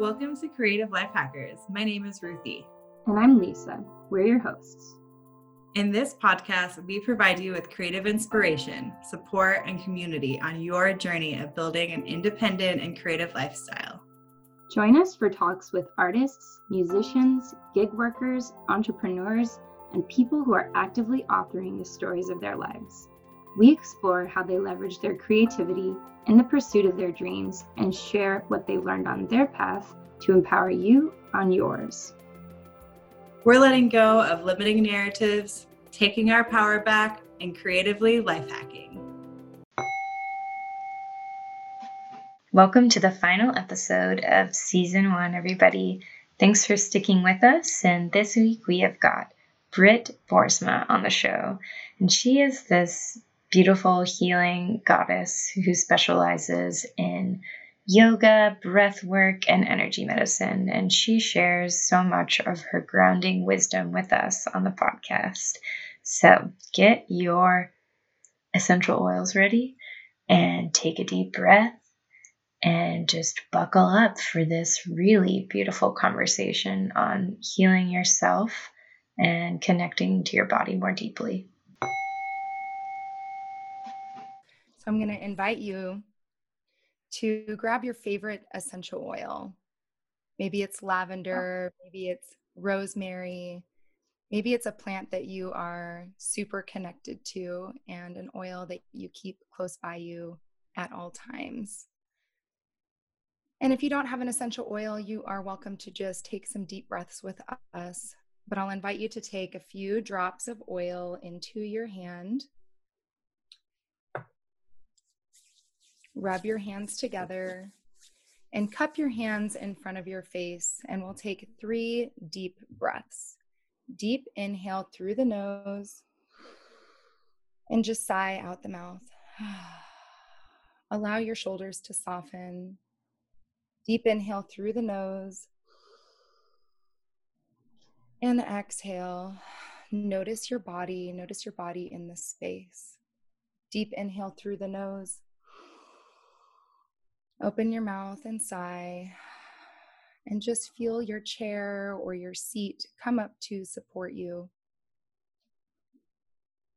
Welcome to Creative Life Hackers. My name is Ruthie. And I'm Lisa. We're your hosts. In this podcast, we provide you with creative inspiration, support, and community on your journey of building an independent and creative lifestyle. Join us for talks with artists, musicians, gig workers, entrepreneurs, and people who are actively authoring the stories of their lives. We explore how they leverage their creativity in the pursuit of their dreams and share what they learned on their path to empower you on yours. We're letting go of limiting narratives, taking our power back, and creatively life hacking. Welcome to the final episode of season one, everybody. Thanks for sticking with us. And this week we have got Britt Boersma on the show. And she is this beautiful healing goddess who specializes in yoga, breath work, and energy medicine. And she shares so much of her grounding wisdom with us on the podcast. So get your essential oils ready and take a deep breath and just buckle up for this really beautiful conversation on healing yourself and connecting to your body more deeply. So I'm going to invite you to grab your favorite essential oil. Maybe it's lavender, oh. maybe it's rosemary, maybe it's a plant that you are super connected to and an oil that you keep close by you at all times. And if you don't have an essential oil, you are welcome to just take some deep breaths with us. But I'll invite you to take a few drops of oil into your hand Rub your hands together and cup your hands in front of your face, and we'll take three deep breaths. Deep inhale through the nose and just sigh out the mouth. Allow your shoulders to soften. Deep inhale through the nose and exhale. Notice your body, notice your body in this space. Deep inhale through the nose Open your mouth and sigh, and just feel your chair or your seat come up to support you.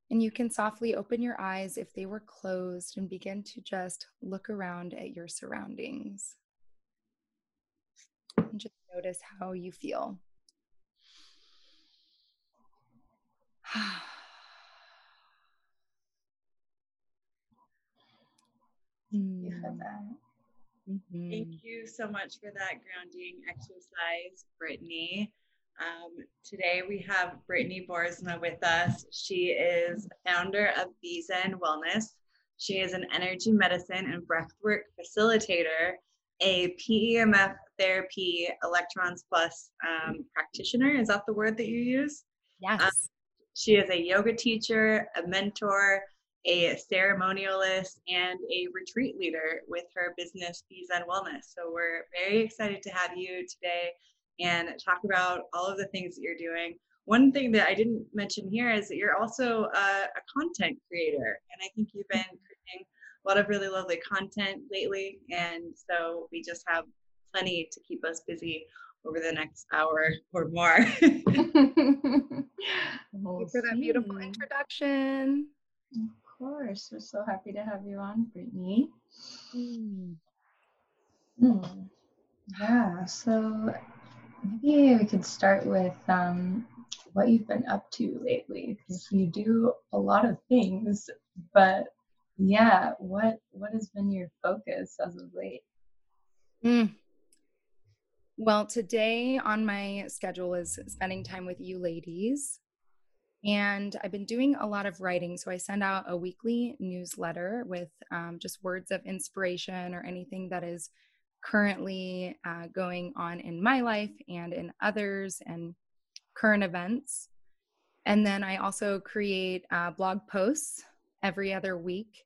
And you can softly open your eyes if they were closed and begin to just look around at your surroundings. And just notice how you feel. Hmm. you for that. Mm-hmm. Thank you so much for that grounding exercise, Brittany. Um, today we have Brittany Boersma with us. She is founder of Zen Wellness. She is an energy medicine and breathwork facilitator, a PEMF therapy electrons plus um, practitioner. Is that the word that you use? Yes. Um, she is a yoga teacher, a mentor, a ceremonialist and a retreat leader with her business Be and Wellness. So we're very excited to have you today and talk about all of the things that you're doing. One thing that I didn't mention here is that you're also a, a content creator, and I think you've been creating a lot of really lovely content lately. And so we just have plenty to keep us busy over the next hour or more. Thank you for that beautiful introduction course. We're so happy to have you on, Brittany. Mm. Mm. Yeah, so maybe we could start with um, what you've been up to lately, because you do a lot of things. But yeah, what what has been your focus as of late? Mm. Well, today on my schedule is spending time with you ladies. And I've been doing a lot of writing. So I send out a weekly newsletter with um, just words of inspiration or anything that is currently uh, going on in my life and in others and current events. And then I also create uh, blog posts every other week.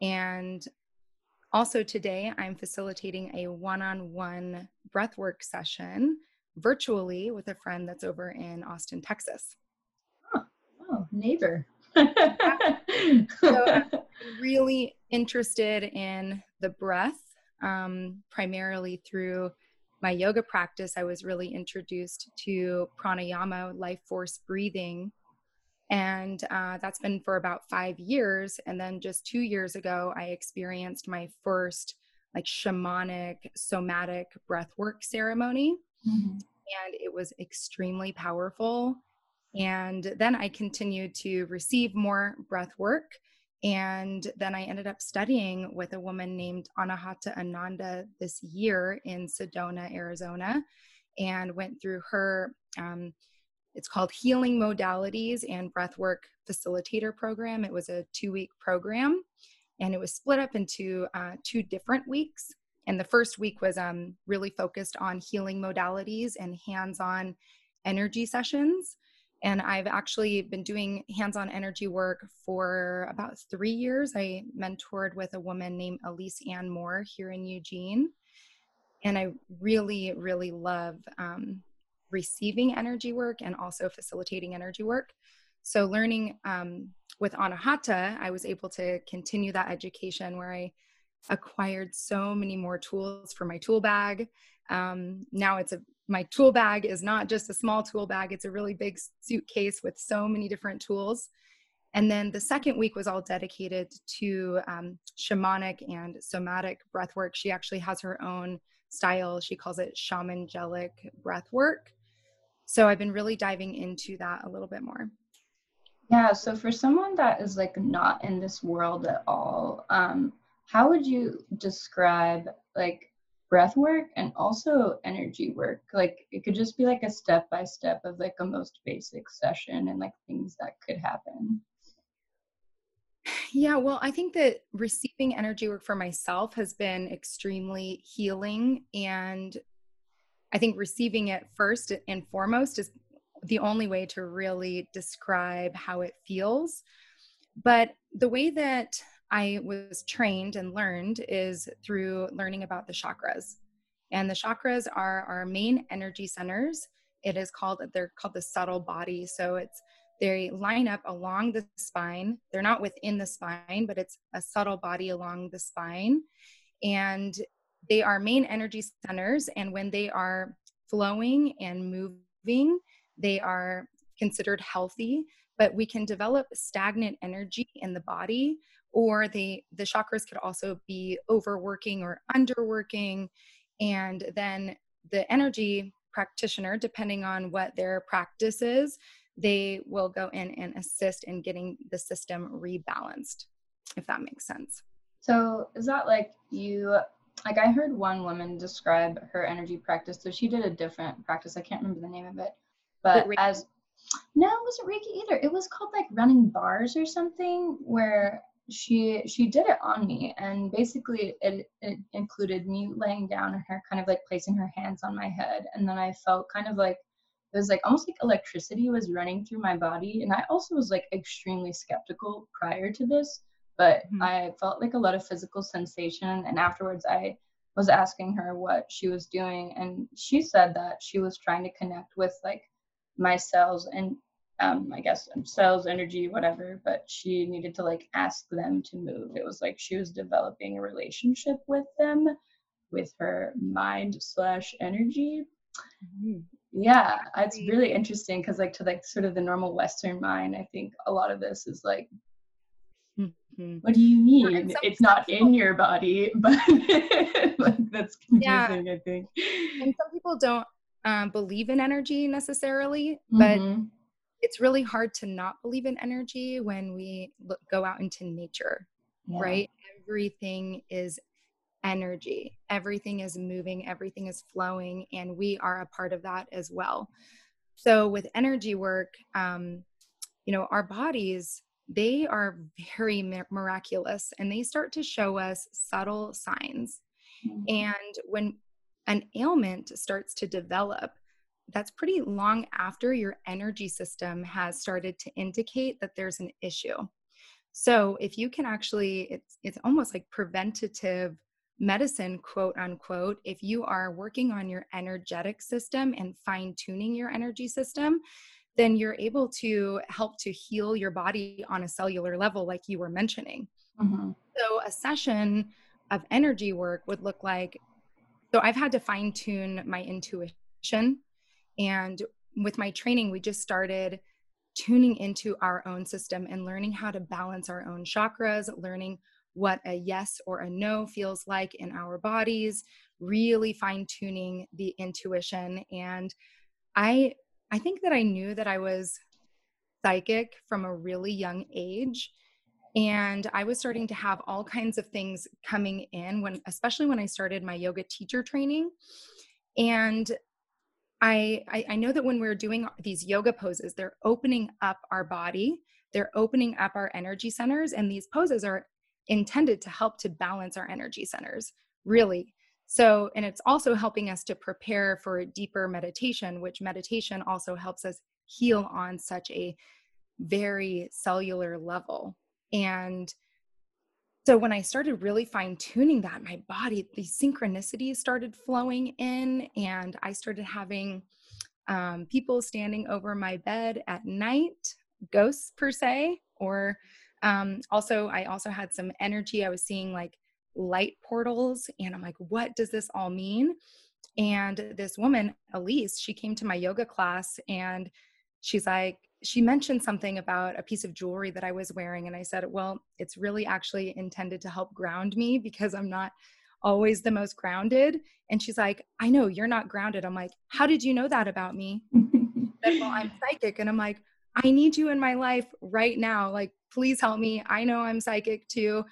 And also today, I'm facilitating a one on one breathwork session virtually with a friend that's over in Austin, Texas. Oh, neighbor. so really interested in the breath, um, primarily through my yoga practice, I was really introduced to pranayama, life force breathing. And uh, that's been for about five years. And then just two years ago, I experienced my first like shamanic somatic breathwork ceremony. Mm-hmm. And it was extremely powerful. And then I continued to receive more breath work. And then I ended up studying with a woman named Anahata Ananda this year in Sedona, Arizona, and went through her, um, it's called Healing Modalities and Breathwork Facilitator Program. It was a two week program and it was split up into uh, two different weeks. And the first week was um, really focused on healing modalities and hands on energy sessions. And I've actually been doing hands on energy work for about three years. I mentored with a woman named Elise Ann Moore here in Eugene. And I really, really love um, receiving energy work and also facilitating energy work. So, learning um, with Anahata, I was able to continue that education where I acquired so many more tools for my tool bag. Um, now it's a my tool bag is not just a small tool bag, it's a really big suitcase with so many different tools. And then the second week was all dedicated to um, shamanic and somatic breath work. She actually has her own style. She calls it shamangelic breath work. So I've been really diving into that a little bit more. Yeah. So for someone that is like not in this world at all, um, how would you describe like breath work and also energy work? Like it could just be like a step by step of like a most basic session and like things that could happen. Yeah well i think that receiving energy work for myself has been extremely healing and i think receiving it first and foremost is the only way to really describe how it feels. But the way that I was trained and learned is through learning about the chakras. And the chakras are our main energy centers. It is called, they're called the subtle body. So it's, they line up along the spine. They're not within the spine, but it's a subtle body along the spine. And they are main energy centers. And when they are flowing and moving, they are considered healthy. But we can develop stagnant energy in the body or they the chakras could also be overworking or underworking. And then the energy practitioner depending on what their practice is they will go in and assist in getting the system rebalanced if that makes sense. So is that like you like i heard one woman describe her energy practice so she did a different practice i can't remember the name of it but as no it wasn't reiki either it was called like running bars or something where she she did it on me and basically it, it included me laying down and her kind of like placing her hands on my head and then i felt kind of like it was like almost like electricity was running through my body and i also was like extremely skeptical prior to this but mm-hmm. i felt like a lot of physical sensation and afterwards i was asking her what she was doing and she said that she was trying to connect with like my cells and um, I guess cells, energy, whatever, but she needed to like ask them to move. It was like she was developing a relationship with them, with her mind slash energy. Mm-hmm. Yeah, it's really interesting because like to like sort of the normal Western mind, I think a lot of this is like, mm-hmm. what do you mean? It's not in your body, but like that's confusing. Yeah. I think. And some people don't um, believe in energy necessarily, but. Mm-hmm it's really hard to not believe in energy when we look, go out into nature, yeah. right? Everything is energy, everything is moving, everything is flowing, and we are a part of that as well. So, with energy work, um, you know, our bodies, they are very miraculous and they start to show us subtle signs. Mm-hmm. And when an ailment starts to develop, that's pretty long after your energy system has started to indicate that there's an issue. So if you can actually, it's it's almost like preventative medicine, quote unquote, if you are working on your energetic system and fine tuning your energy system, then you're able to help to heal your body on a cellular level, like you were mentioning. Mm-hmm. So, a session of energy work would look like so I've had to fine tune my intuition. And with my training, we just started tuning into our own system and learning how to balance our own chakras, learning what a yes or a no feels like in our bodies, really fine tuning the intuition. And I I think that I knew that I was psychic from a really young age and i was starting to have all kinds of things coming in when especially when i started my yoga teacher training and I, I, I know that when we're doing these yoga poses they're opening up our body they're opening up our energy centers and these poses are intended to help to balance our energy centers really. So and it's also helping us to prepare for a deeper meditation which meditation also helps us heal on such a very cellular level. And so when I started really fine tuning that, my body, the synchronicities started flowing in, and I started having um, people standing over my bed at night, ghosts per se, or um, also I also had some energy. I was seeing like light portals, and I'm like, what does this all mean? And this woman, Elise, she came to my yoga class, and she's like, she mentioned something about a piece of jewelry that I was wearing. And I said, well, it's really actually intended to help ground me because I'm not always the most grounded. And she's like, I know you're not grounded. I'm like, how did you know that about me? said, well, I'm psychic. And I'm like, I need you in my life right now. Like, please help me. I know I'm psychic too,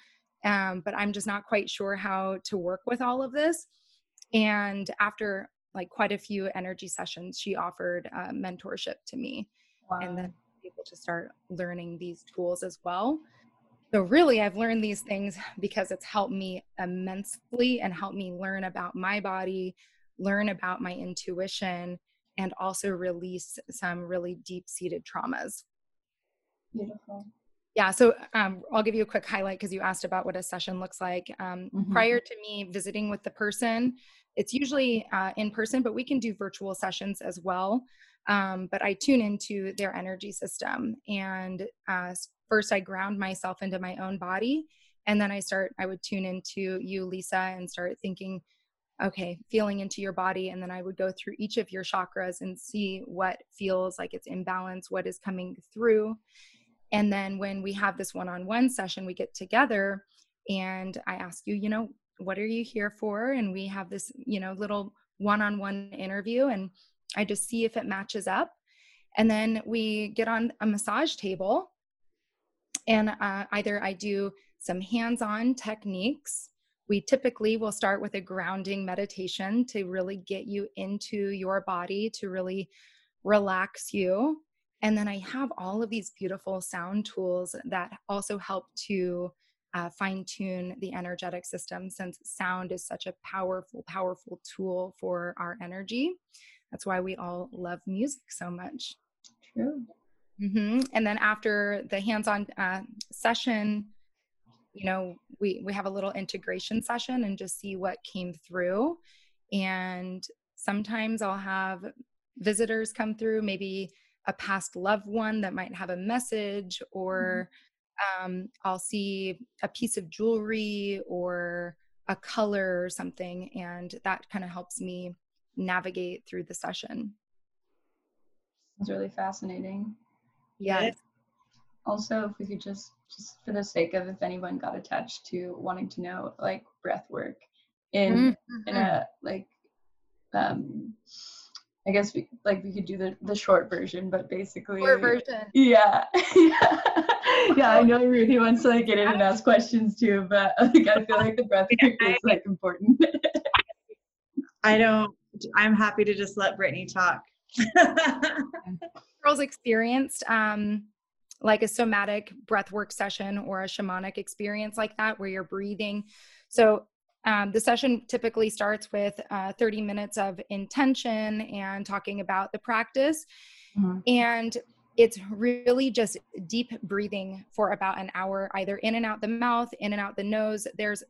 um, but I'm just not quite sure how to work with all of this. And after like quite a few energy sessions, she offered uh, mentorship to me wow. and then able to start learning these tools as well. So, really, I've learned these things because it's helped me immensely and helped me learn about my body, learn about my intuition, and also release some really deep seated traumas. Beautiful. Yeah, so um, I'll give you a quick highlight because you asked about what a session looks like. Um, mm-hmm. Prior to me visiting with the person, it's usually uh, in person, but we can do virtual sessions as well. Um, but I tune into their energy system. And uh, first, I ground myself into my own body. And then I start, I would tune into you, Lisa, and start thinking, okay, feeling into your body. And then I would go through each of your chakras and see what feels like it's imbalance, what is coming through. And then when we have this one on one session, we get together and I ask you, you know, what are you here for? And we have this, you know, little one on one interview. And I just see if it matches up. And then we get on a massage table, and uh, either I do some hands on techniques. We typically will start with a grounding meditation to really get you into your body, to really relax you. And then I have all of these beautiful sound tools that also help to uh, fine tune the energetic system since sound is such a powerful, powerful tool for our energy. That's why we all love music so much. True. Mm-hmm. And then after the hands-on uh, session, you know, we we have a little integration session and just see what came through. And sometimes I'll have visitors come through, maybe a past loved one that might have a message, or mm-hmm. um, I'll see a piece of jewelry or a color or something, and that kind of helps me navigate through the session. It's really fascinating. Yes. Also, if we could just, just for the sake of if anyone got attached to wanting to know like breath work in mm-hmm. in a like um I guess we like we could do the the short version, but basically short version. Yeah. yeah. yeah, I know Ruthie wants to like get in and ask questions too, but like I feel like the breath work is like important. I don't I'm happy to just let Brittany talk. Girls experienced um, like a somatic breath work session or a shamanic experience like that where you're breathing. So um, the session typically starts with uh, 30 minutes of intention and talking about the practice. Mm-hmm. And it's really just deep breathing for about an hour, either in and out the mouth, in and out the nose. There's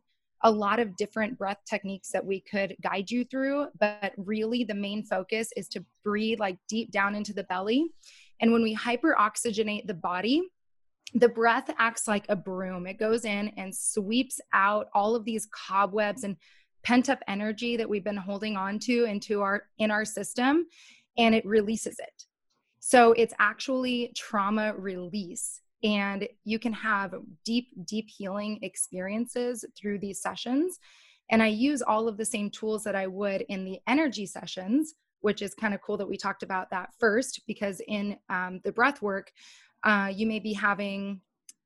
a lot of different breath techniques that we could guide you through, but really the main focus is to breathe like deep down into the belly. And when we hyperoxygenate the body, the breath acts like a broom. It goes in and sweeps out all of these cobwebs and pent up energy that we've been holding on to into our in our system and it releases it so it's actually trauma release and you can have deep deep healing experiences through these sessions. And i use all of the same tools that i would in the energy sessions which is kind of cool that we talked about that first because in um, the breath work uh, you may be having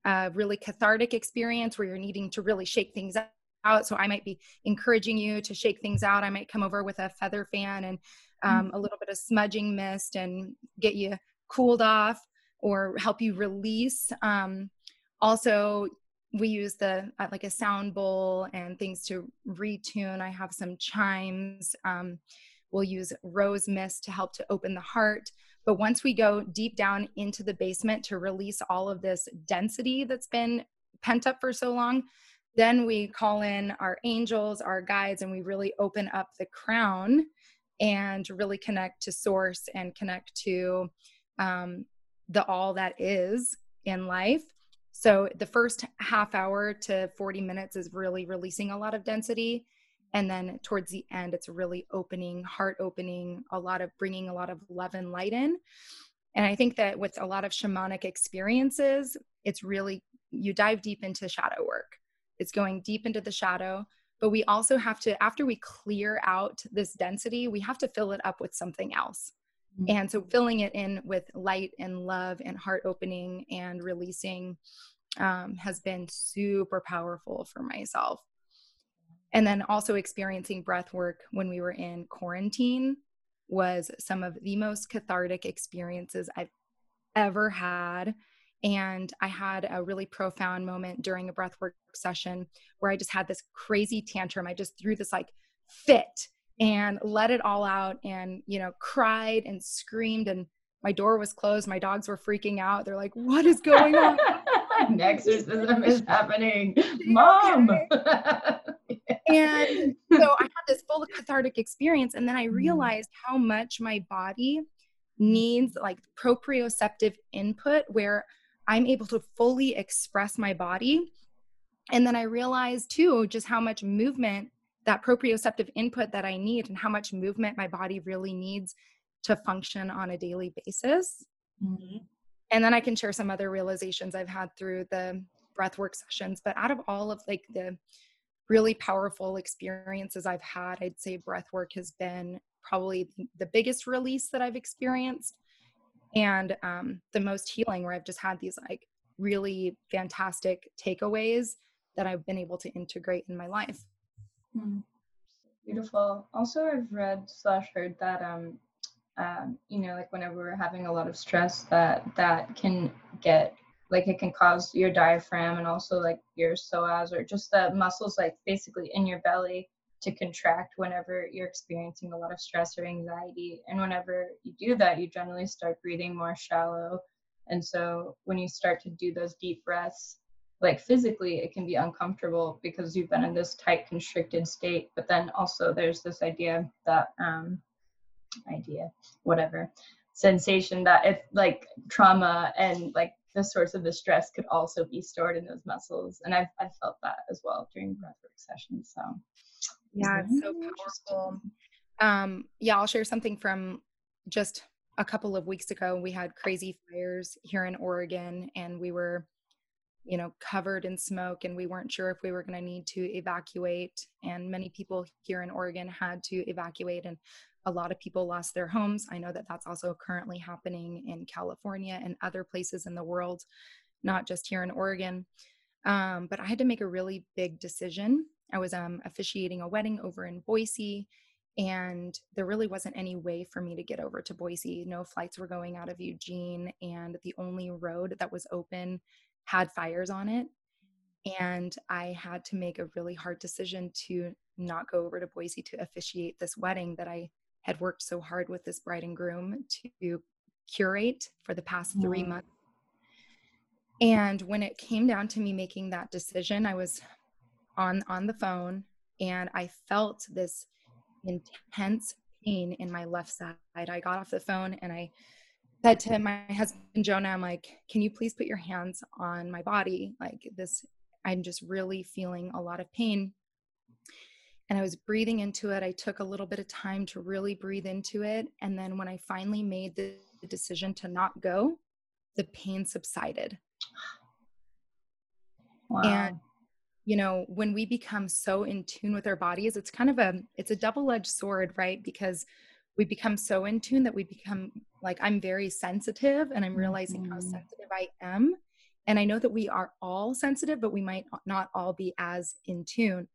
a really cathartic experience where you're needing to really shake things out. So i might be encouraging you to shake things out. I might come over with a feather fan and um, mm-hmm. a little bit of smudging mist and get you cooled off or help you release. Um, also, we use the uh, like a sound bowl and things to retune. I have some chimes. Um, we'll use rose mist to help to open the heart. But once we go deep down into the basement to release all of this density that's been pent up for so long, then we call in our angels, our guides, and we really open up the crown and really connect to source and connect to um, the all that is in life. So the first half hour to 40 minutes is really releasing a lot of density. And then towards the end, it's really opening, heart opening, a lot of bringing a lot of love and light in. And I think that with a lot of shamanic experiences, it's really, you dive deep into shadow work. It's going deep into the shadow. But we also have to, after we clear out this density, we have to fill it up with something else. Mm-hmm. And so filling it in with light and love and heart opening and releasing um, has been super powerful for myself. And then also experiencing breath work when we were in quarantine was some of the most cathartic experiences I've ever had. And I had a really profound moment during a breathwork session where I just had this crazy tantrum. I just threw this like fit and let it all out and you know cried and screamed and my door was closed my dogs were freaking out. They're like what is going on? An exorcism is happening. Mom. And so i had this full cathartic experience and then i mm. realized how much my body needs like proprioceptive input where i'm able to fully express my body. And then i realized too just how much movement that proprioceptive input that I need and how much movement my body really needs to function on a daily basis. Mm-hmm. And then I can share some other realizations I've had through the breathwork sessions. But out of all of like the really powerful experiences I've had, I'd say breathwork has been probably the biggest release that I've experienced and um, the most healing, where I've just had these like really fantastic takeaways that I've been able to integrate in my life. Mm. Beautiful. Also, I've read slash heard that um, um, you know, like whenever we're having a lot of stress, that that can get like it can cause your diaphragm and also like your psoas or just the muscles like basically in your belly to contract whenever you're experiencing a lot of stress or anxiety. And whenever you do that, you generally start breathing more shallow. And so when you start to do those deep breaths, like physically it can be uncomfortable because you've been in this tight constricted state but then also there's this idea that um idea whatever sensation that if like trauma and like the source of the stress could also be stored in those muscles and i've, I've felt that as well during breathwork sessions so. Yeah it's so powerful. Um yeah i'll share something from just a couple of weeks ago. We had crazy fires here in oregon and we were you know covered in smoke and we weren't sure if we were going to need to evacuate and many people here in oregon had to evacuate and a lot of people lost their homes. I know that that's also currently happening in california and other places in the world not just here in oregon. Um, but i had to make a really big decision. I was um, officiating a wedding over in boise and there really wasn't any way for me to get over to Boise. No flights were going out of Eugene, and the only road that was open had fires on it. And I had to make a really hard decision to not go over to Boise to officiate this wedding that I had worked so hard with this bride and groom to curate for the past three mm. months. And when it came down to me making that decision, I was on on the phone and I felt this intense pain in my left side. I got off the phone and I said to my husband Jonah, I'm like, can you please put your hands on my body? Like this, I'm just really feeling a lot of pain. and I was breathing into it. I took a little bit of time to really breathe into it. And then when I finally made the decision to not go, the pain subsided. Wow. And you know, when we become so in tune with our bodies, it's kind of a it's a double-edged sword, right? Because we become so in tune that we become like I'm very sensitive and I'm realizing mm-hmm. how sensitive I am. And I know that we are all sensitive, but we might not all be as in tune.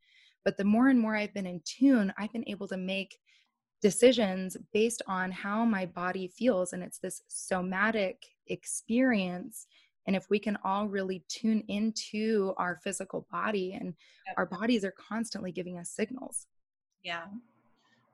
But the more and more I've been in tune, I've been able to make decisions based on how my body feels. And it's this somatic experience. And if we can all really tune into our physical body, and yep. our bodies are constantly giving us signals. Yeah.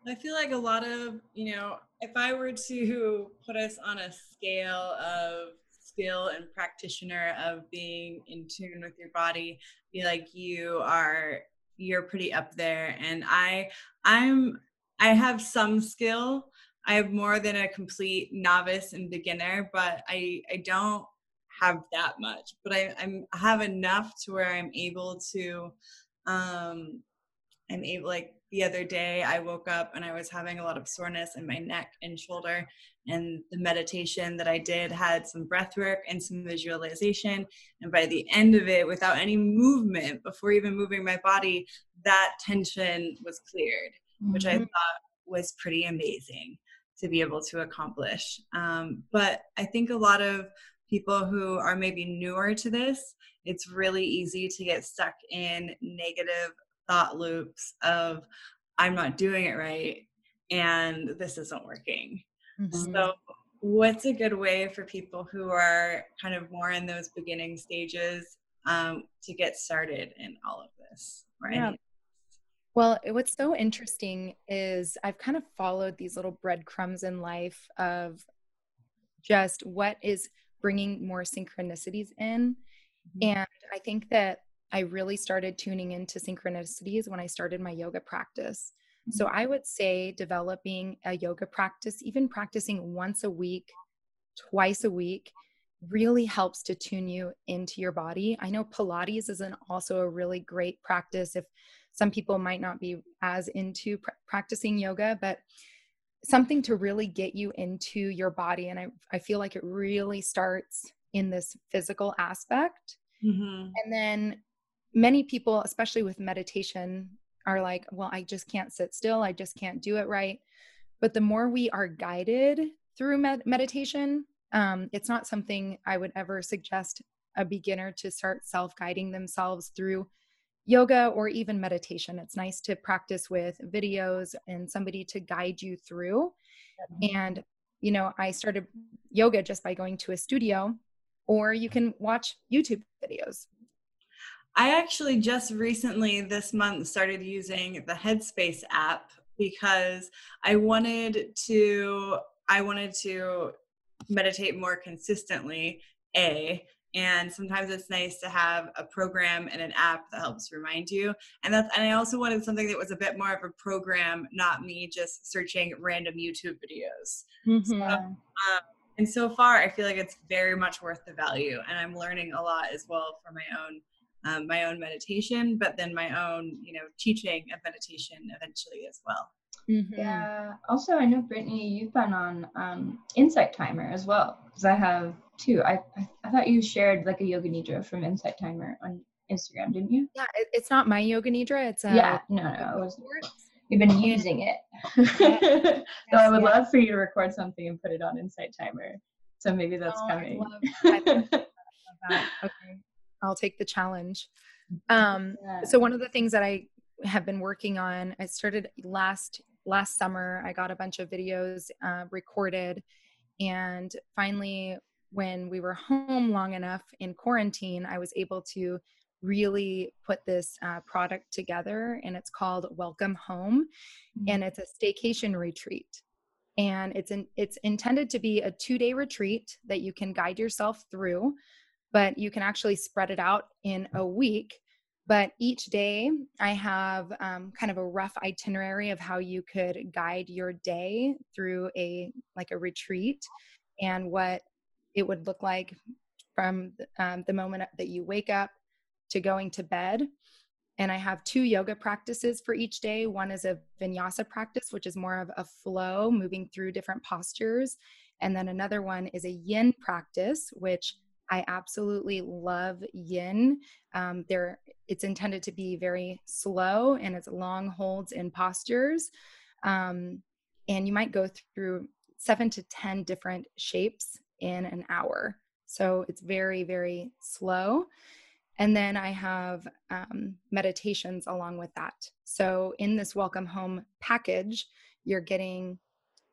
I feel like a lot of, you know, if I were to put us on a scale of skill and practitioner of being in tune with your body, be like you are you're pretty up there. And i i'm i have some skill. I have more than a complete novice and beginner but i i don't have that much but i i'm I have enough to where i'm able to um i'm able like the other day i woke up and i was having a lot of soreness in my neck and shoulder and the meditation that i did had some breath work and some visualization and by the end of it without any movement before even moving my body that tension was cleared mm-hmm. which i mm-hmm. thought was pretty amazing to be able to accomplish um, but i think a lot of people who are maybe newer to this it's really easy to get stuck in negative thought loops of i'm not doing it right and this isn't working mm-hmm. so what's a good way for people who are kind of more in those beginning stages um, to get started in all of this right yeah. well what's so interesting is i've kind of followed these little breadcrumbs in life of just what is bringing more synchronicities in mm-hmm. and i think that I really started tuning into synchronicities when I started my yoga practice. So mm-hmm. I would say developing a yoga practice, even practicing once a week, twice a week, really helps to tune you into your body. I know Pilates is an, also a really great practice if some people might not be as into pr- practicing yoga, but something to really get you into your body. And I, I feel like it really starts in this physical aspect. Mm-hmm. And then many people, especially with meditation, are like, well, I just can't sit still. I just can't do it right. But the more we are guided through med- meditation, um, it's not something I would ever suggest a beginner to start self guiding themselves through yoga or even meditation. It's nice to practice with videos and somebody to guide you through. And, you know, I started yoga just by going to a studio, or you can watch YouTube videos. I actually just recently this month started using the Headspace app because I wanted to I wanted to meditate more consistently, A, and sometimes it's nice to have a program and an app that helps remind you and that's and i also wanted something that was a bit more of a program not me just searching random youtube videos mm-hmm. so, um, and so far i feel like it's very much worth the value and i'm learning a lot as well for my own um, my own meditation, but then my own, you know, teaching of meditation eventually as well. Mm-hmm. Yeah. Also, I know Brittany, you've been on um, Insight Timer as well, because I have too. I, I, I thought you shared like a yoga nidra from Insight Timer on Instagram, didn't you? Yeah, it, it's not my yoga nidra. It's a, yeah, no, no, it was. You've been using it, so I would yeah. love for you to record something and put it on Insight Timer. So maybe that's oh, coming. I love, I love that. Okay. I'll take the challenge. Um, yeah. So one of the things that I have been working on, I started last last summer. I got a bunch of videos uh, recorded, and finally, when we were home long enough in quarantine, I was able to really put this uh, product together, and it's called Welcome Home, mm-hmm. and it's a staycation retreat. And it's in, it's intended to be a two day retreat that you can guide yourself through but you can actually spread it out in a week. But each day, I have um, kind of a rough itinerary of how you could guide your day through a like a retreat, and what it would look like from um, the moment that you wake up to going to bed. and I have two yoga practices for each day. One is a vinyasa practice, which is more of a flow, moving through different postures. And then another one is a yin practice, which I absolutely love yin. Um, there, it's intended to be very slow and it's long holds in postures. Um, and you might go through seven to 10 different shapes in an hour. So it's very, very slow. And then I have um, meditations along with that. So in this Welcome Home package, you're getting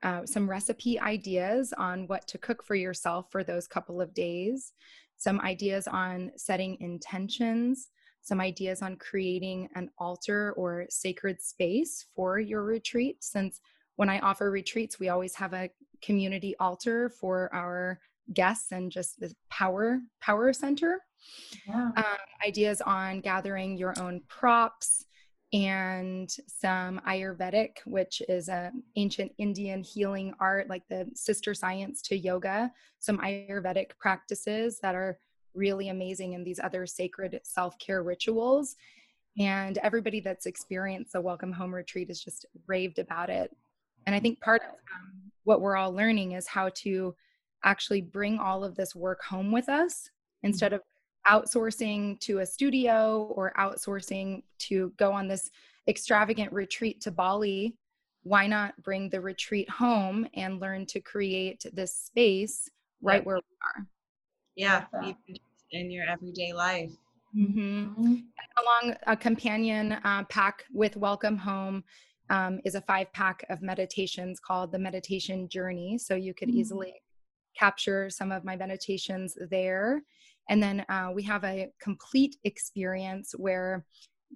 uh, some recipe ideas on what to cook for yourself for those couple of days, some ideas on setting intentions, some ideas on creating an altar or sacred space for your retreat. Since when I offer retreats, we always have a community altar for our guests and just the power power center yeah. um, ideas on gathering your own props and some ayurvedic which is an ancient indian healing art like the sister science to yoga some ayurvedic practices that are really amazing in these other sacred self-care rituals and everybody that's experienced the welcome home retreat has just raved about it and i think part of um, what we're all learning is how to actually bring all of this work home with us instead mm-hmm. of outsourcing to a studio or outsourcing to go on this extravagant retreat to Bali. Why not bring the retreat home and learn to create this space right where we are? Yeah, in your everyday life. Mm-hmm. Mm-hmm. Along a companion uh, pack with Welcome Home um, is a five pack of meditations called the Meditation Journey. So you could mm-hmm. easily capture some of my meditations there. And then uh, we have a complete experience where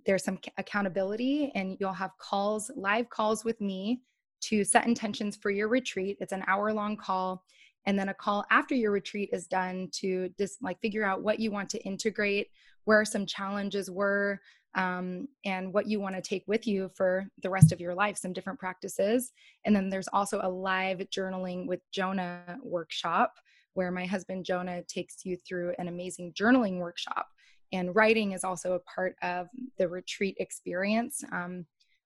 there's some accountability and you'll have calls, live calls with me to set intentions for your retreat. It's an hour long call. And then a call after your retreat is done to just like figure out what you want to integrate, where some challenges were, um, and what you want to take with you for the rest of your life, some different practices. And then there's also a live journaling with Jonah workshop where my husband Jonah takes you through an amazing journaling workshop. And writing is also a part of the retreat experience. Um,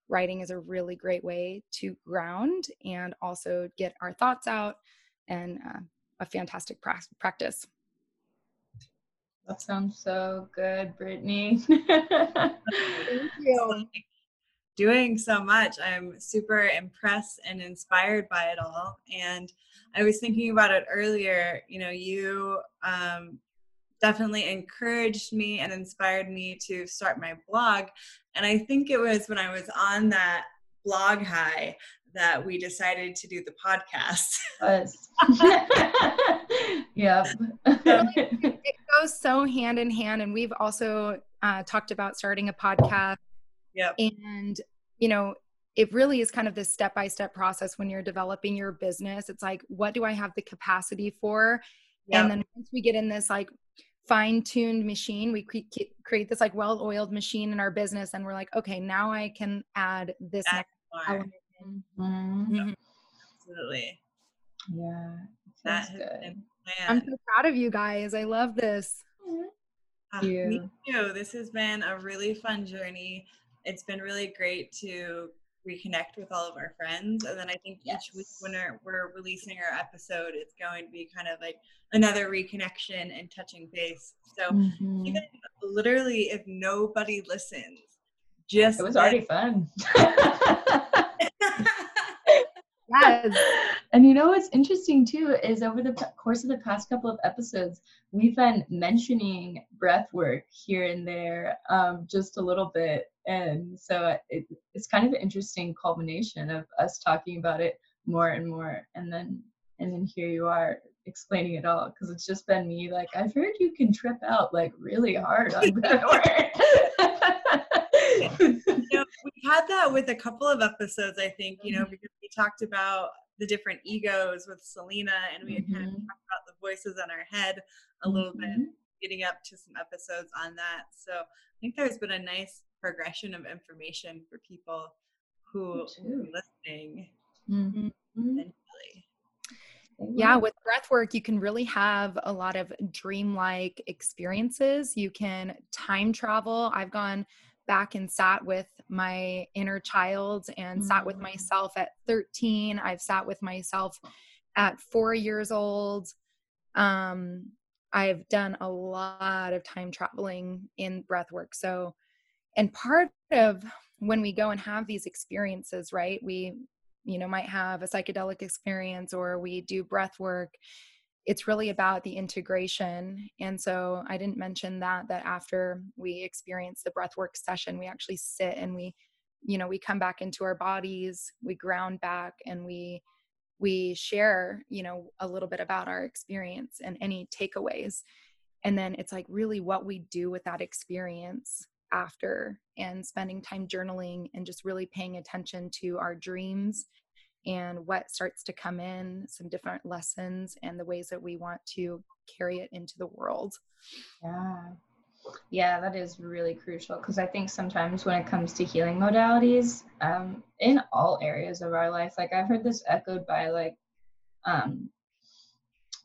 writing is a really great way to ground and also get our thoughts out and uh, a fantastic pra- practice. That sounds so good, Brittany. Thank you. Doing so much. I'm super impressed and inspired by it all. And I was thinking about it earlier. You know, you um, definitely encouraged me and inspired me to start my blog. And I think it was when I was on that blog high that we decided to do the podcast. yep. it goes so hand in hand. And we've also uh, talked about starting a podcast. Yep. And, you know, it really is kind of this step by step process when you're developing your business. It's like, what do I have the capacity for? Yep. And then once we get in this like fine tuned machine, we create this like well oiled machine in our business. And we're like, okay, now I can add this That's next element. Mm-hmm. Mm-hmm. Absolutely. Yeah. That has been I'm so proud of you guys. I love this. Uh, me too. This has been a really fun journey. It's been really great to reconnect with all of our friends. And then I think yes. each week when we're, we're, releasing our episode, it's going to be kind of like another reconnection and touching base. So mm-hmm. even literally if nobody listens, just it was already fun. yes. And you know what's interesting too is over the course of the past couple of episodes, we've been mentioning breath work here and there um, just a little bit. And so it, it's kind of an interesting culmination of us talking about it more and more. And then and then here you are explaining it all because it's just been me like I've heard you can trip out like really hard on breath work. we've had that with a couple of episodes, I think, you know, mm-hmm. because we talked about the different egos with Selena and we had mm-hmm. kind of talked about the voices in our head a little mm-hmm. bit, getting up to some episodes on that. So I think there's been a nice progression of information for people who are listening. Mm-hmm. Yeah, with breath work, you can really have a lot of dreamlike experiences. You can time travel. I've gone back and sat with my inner child and mm-hmm. sat with mm. myself at 13. I've sat with myself at four years old. Um, I've done a lot of time traveling in breath work. So, and part of when we go and have these experiences, right? We, you know, might have a psychedelic experience or we do breath work. It's really about the integration. And so I didn't mention that, that after we experience the breath work session, we actually sit and we, you know, we come back into our bodies, we ground back and we we share you know a little bit about our experience and any takeaways and then it's like really what we do with that experience after and spending time journaling and just really paying attention to our dreams and what starts to come in some different lessons and the ways that we want to carry it into the world. Yeah. Yeah, that is really crucial because I think sometimes when it comes to healing modalities, um, in all areas of our life, like I've heard this echoed by like um,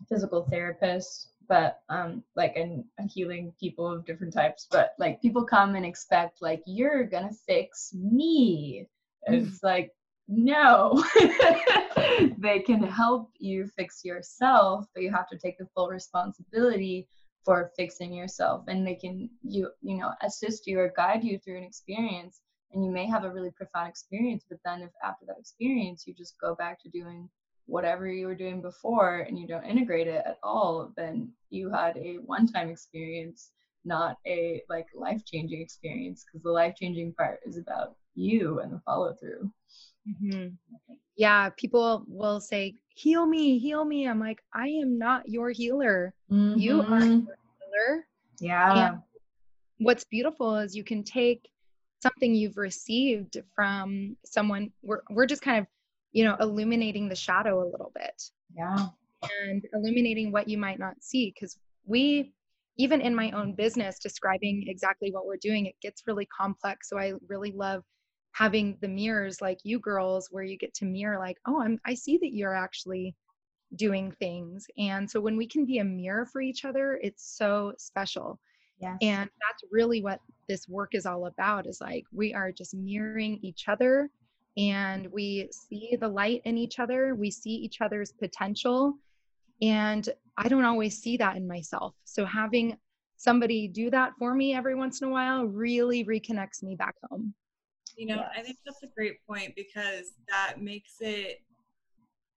physical therapists, but um, like and healing people of different types, but like people come and expect like you're gonna fix me. and It's like no, they can help you fix yourself, but you have to take the full responsibility for fixing yourself and they can you you know assist you or guide you through an experience and you may have a really profound experience but then if after that experience you just go back to doing whatever you were doing before and you don't integrate it at all then you had a one time experience not a like life changing experience because the life changing part is about you and the follow through mm-hmm. yeah people will say heal me, heal me. I'm like, I am not your healer. Mm-hmm. You are mm-hmm. your healer. Yeah. And what's beautiful is you can take something you've received from someone. We're we're just kind of, you know, illuminating the shadow a little bit. Yeah. And illuminating what you might not see. Because we even in my own business describing exactly what we're doing, it gets really complex. So I really love having the mirrors like you girls where you get to mirror like oh i'm i see that you're actually doing things and so when we can be a mirror for each other it's so special yes. and that's really what this work is all about is like we are just mirroring each other and we see the light in each other we see each other's potential and i don't always see that in myself so having somebody do that for me every once in a while really reconnects me back home you know, yes. I think that's a great point because that makes it,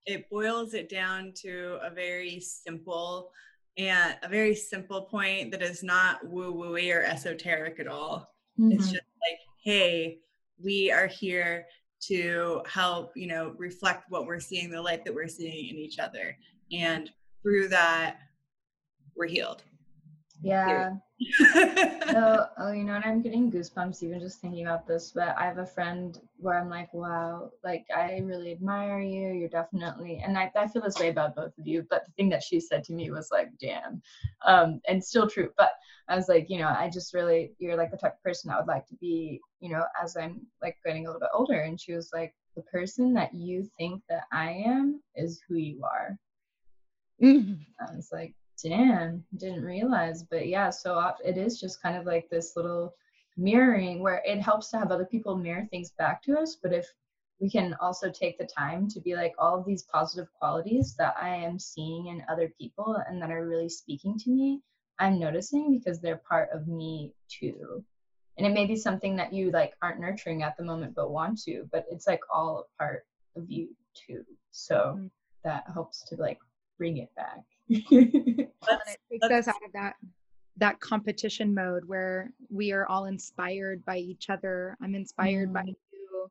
it boils it down to a very simple and a very simple point that is not woo woo or esoteric at all. Mm-hmm. It's just like, hey, we are here to help, you know, reflect what we're seeing, the light that we're seeing in each other. And through that, we're healed. Yeah. so, oh, you know what? I'm getting goosebumps even just thinking about this. But I have a friend where I'm like, wow, like I really admire you. You're definitely, and I, I feel this way about both of you. But the thing that she said to me was like, damn, um, and still true. But I was like, you know, I just really, you're like the type of person I would like to be, you know, as I'm like getting a little bit older. And she was like, the person that you think that I am is who you are. Mm-hmm. I was like, damn didn't realize but yeah so it is just kind of like this little mirroring where it helps to have other people mirror things back to us but if we can also take the time to be like all of these positive qualities that i am seeing in other people and that are really speaking to me i'm noticing because they're part of me too. And it may be something that you like aren't nurturing at the moment but want to but it's like all a part of you too. So mm-hmm. that helps to like bring it back it takes us out of that that competition mode where we are all inspired by each other. I'm inspired mm. by you.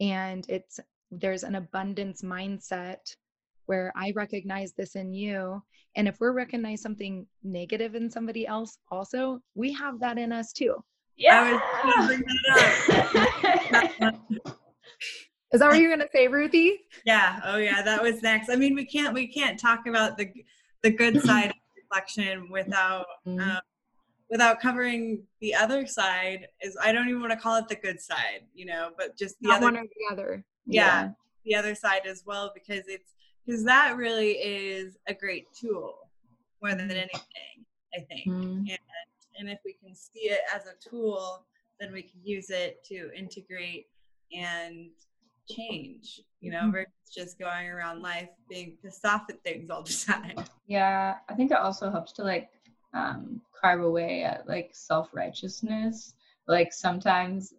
And it's there's an abundance mindset where I recognize this in you. And if we're recognize something negative in somebody else also, we have that in us too. Yeah. Is that what you're gonna say, Ruthie? Yeah. Oh yeah, that was next. I mean, we can't we can't talk about the the good side of reflection without mm-hmm. um, without covering the other side is i don't even want to call it the good side you know but just the Not other one or the other yeah, yeah the other side as well because it's because that really is a great tool more than anything i think mm-hmm. and and if we can see it as a tool then we can use it to integrate and change, you know, Mhm. versus just going around life being pissed off at things all the time. Yeah, I think it also helps to like um, carve away at like self righteousness. Like sometimes,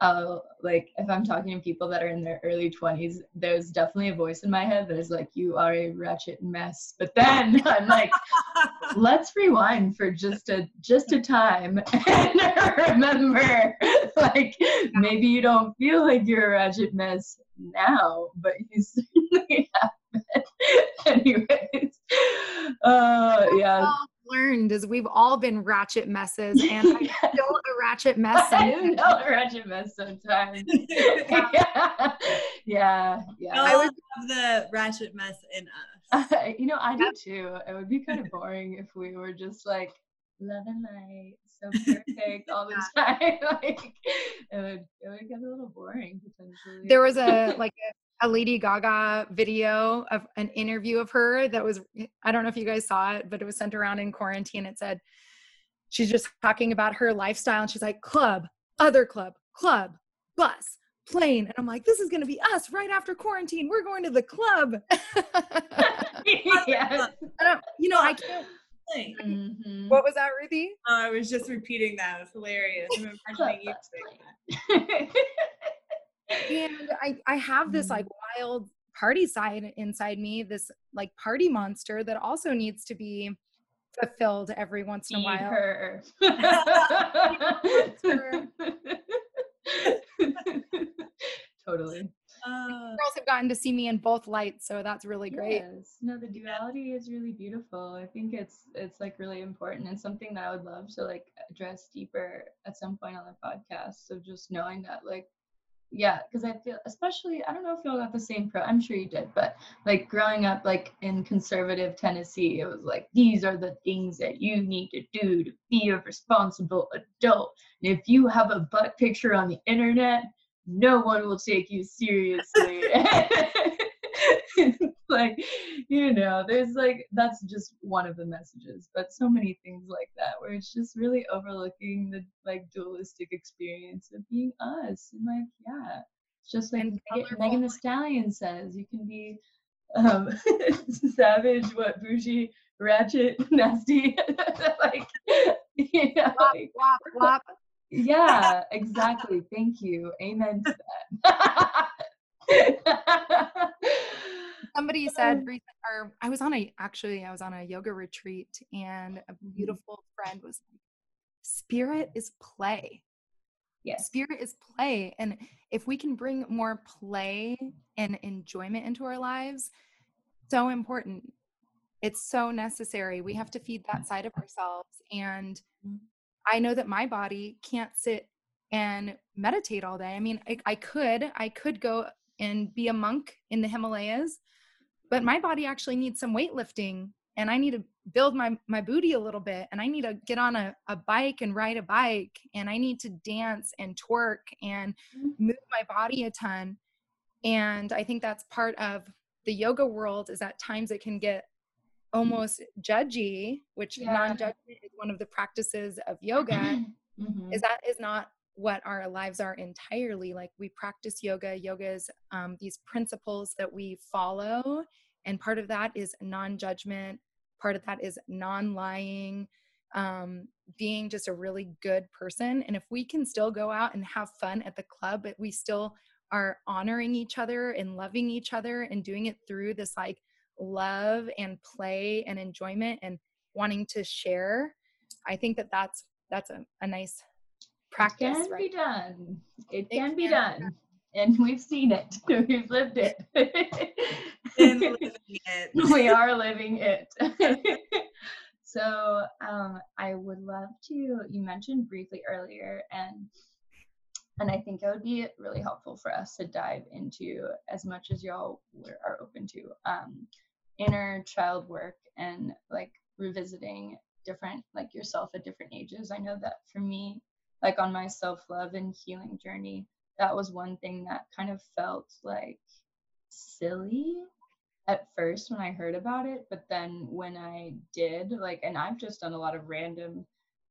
uh, like if I'm talking to people that are in their early 20s, there's definitely a voice in my head that is like, "You are a wretched mess." But then I'm like, let's rewind for just a just a time and remember. Like maybe you don't feel like you're a ratchet mess now but you certainly have been anyways. Uh yeah. learned is we've all been ratchet messes and still a ratchet mess. I am sometimes. not a ratchet mess sometimes yeah yeah We yeah all have the ratchet mess in us. you know, I do too. It would be kind of boring if we were just like love and light, so perfect all the time. like it would it would get a little boring potentially. There was a like a, a Lady Gaga video of an interview of her that was I don't know if you guys saw it, but it was sent around in quarantine. It said she's just talking about her lifestyle and she's like club, other club, club, bus, plane. And I'm like, this is gonna be us right after quarantine. We're going to the club. yes. I don't, you know, I can't. Mhm. What was that, Ruthie? Oh, I was just repeating that. It was hilarious. I'm imagining you saying that. and I, I have this like wild party side inside me, this like party monster that also needs to be fulfilled every once in a Feed while. her. totally. Uh, Girls have gotten to see me in both lights, so that's really great. Yes. No, the duality is really beautiful. I think it's it's like really important and something that I would love to like address deeper at some point on the podcast. So just knowing that like yeah, because I feel especially I don't know if y'all got the same pro I'm sure you did, but like growing up like in conservative Tennessee, it was like these are the things that you need to do to be a responsible adult. And if you have a butt picture on the internet, no one will take you seriously. like, you know, there's like, that's just one of the messages, but so many things like that where it's just really overlooking the like dualistic experience of being us. And like, yeah, it's just like Megan. Megan Thee Stallion says, you can be um, savage, what, bougie, ratchet, nasty. like, you know, like, Wop, wop. yeah, exactly. Thank you. Amen to that. Somebody said recent, or I was on a actually I was on a yoga retreat, and a Mm-hmm. beautiful friend was like, "Spirit is play." yes. spirit is play and if we can bring more play and enjoyment into our lives so important it's so necessary we have to feed that side of ourselves and Mhm. i know that my body can't sit and meditate all day i mean I, I could i could go and be a monk in the himalayas but my body actually needs some weightlifting and i need to build my my booty a little bit and i need to get on a, a bike and ride a bike and i need to dance and twerk and Mhm. move my body a ton and i think that's part of the yoga world is at times it can get almost judgy which Yeah. non-judgment is one of the practices of yoga Mhm. is that is not what our lives are entirely like we practice yoga yoga is um, these principles that we follow and part of that is non-judgment part of that is non-lying um, being just a really good person and if we can still go out and have fun at the club but we still are honoring each other and loving each other and doing it through this like love and play and enjoyment and wanting to share i think that that's that's a, a nice practice It can right be done. It, It can be can be done. And we've seen it. We've lived it. living it. we are living it. so um, I would love to. You mentioned briefly earlier, and and I think it would be really helpful for us to dive into as much as y'all were, are open to um, inner child work and like revisiting different like yourself at different ages. I know that for me, like on my self love and healing journey, that was one thing that kind of felt like silly at first when I heard about it, but then when I did, like, and I've just done a lot of random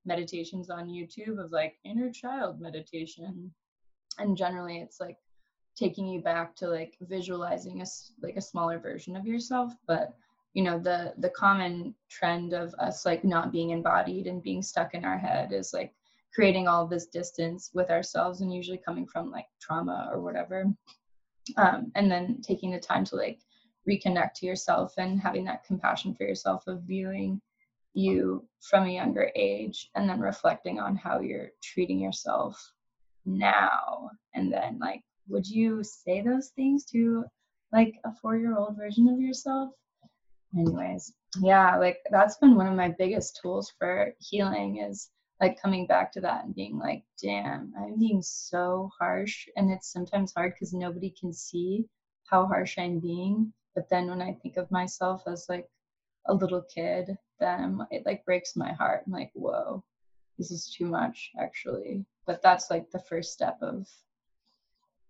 meditations on YouTube of like inner child meditation. And generally it's like taking you back to like visualizing a like a smaller version of yourself, but you know the the common trend of us like not being embodied and being stuck in our head is like creating all this distance with ourselves and usually coming from like trauma or whatever. Um, and then taking the time to like reconnect to yourself and having that compassion for yourself of viewing you from a younger age and then reflecting on how you're treating yourself now. And then like would you say those things to like a four year old version of yourself? Anyways yeah like that's been one of my biggest tools for healing is like coming back to that and being like damn i'm being so harsh and it's sometimes hard because nobody can see how harsh i'm being but then when i think of myself as like a little kid then it like breaks my heart i'm like whoa this is too much actually but that's like the first step of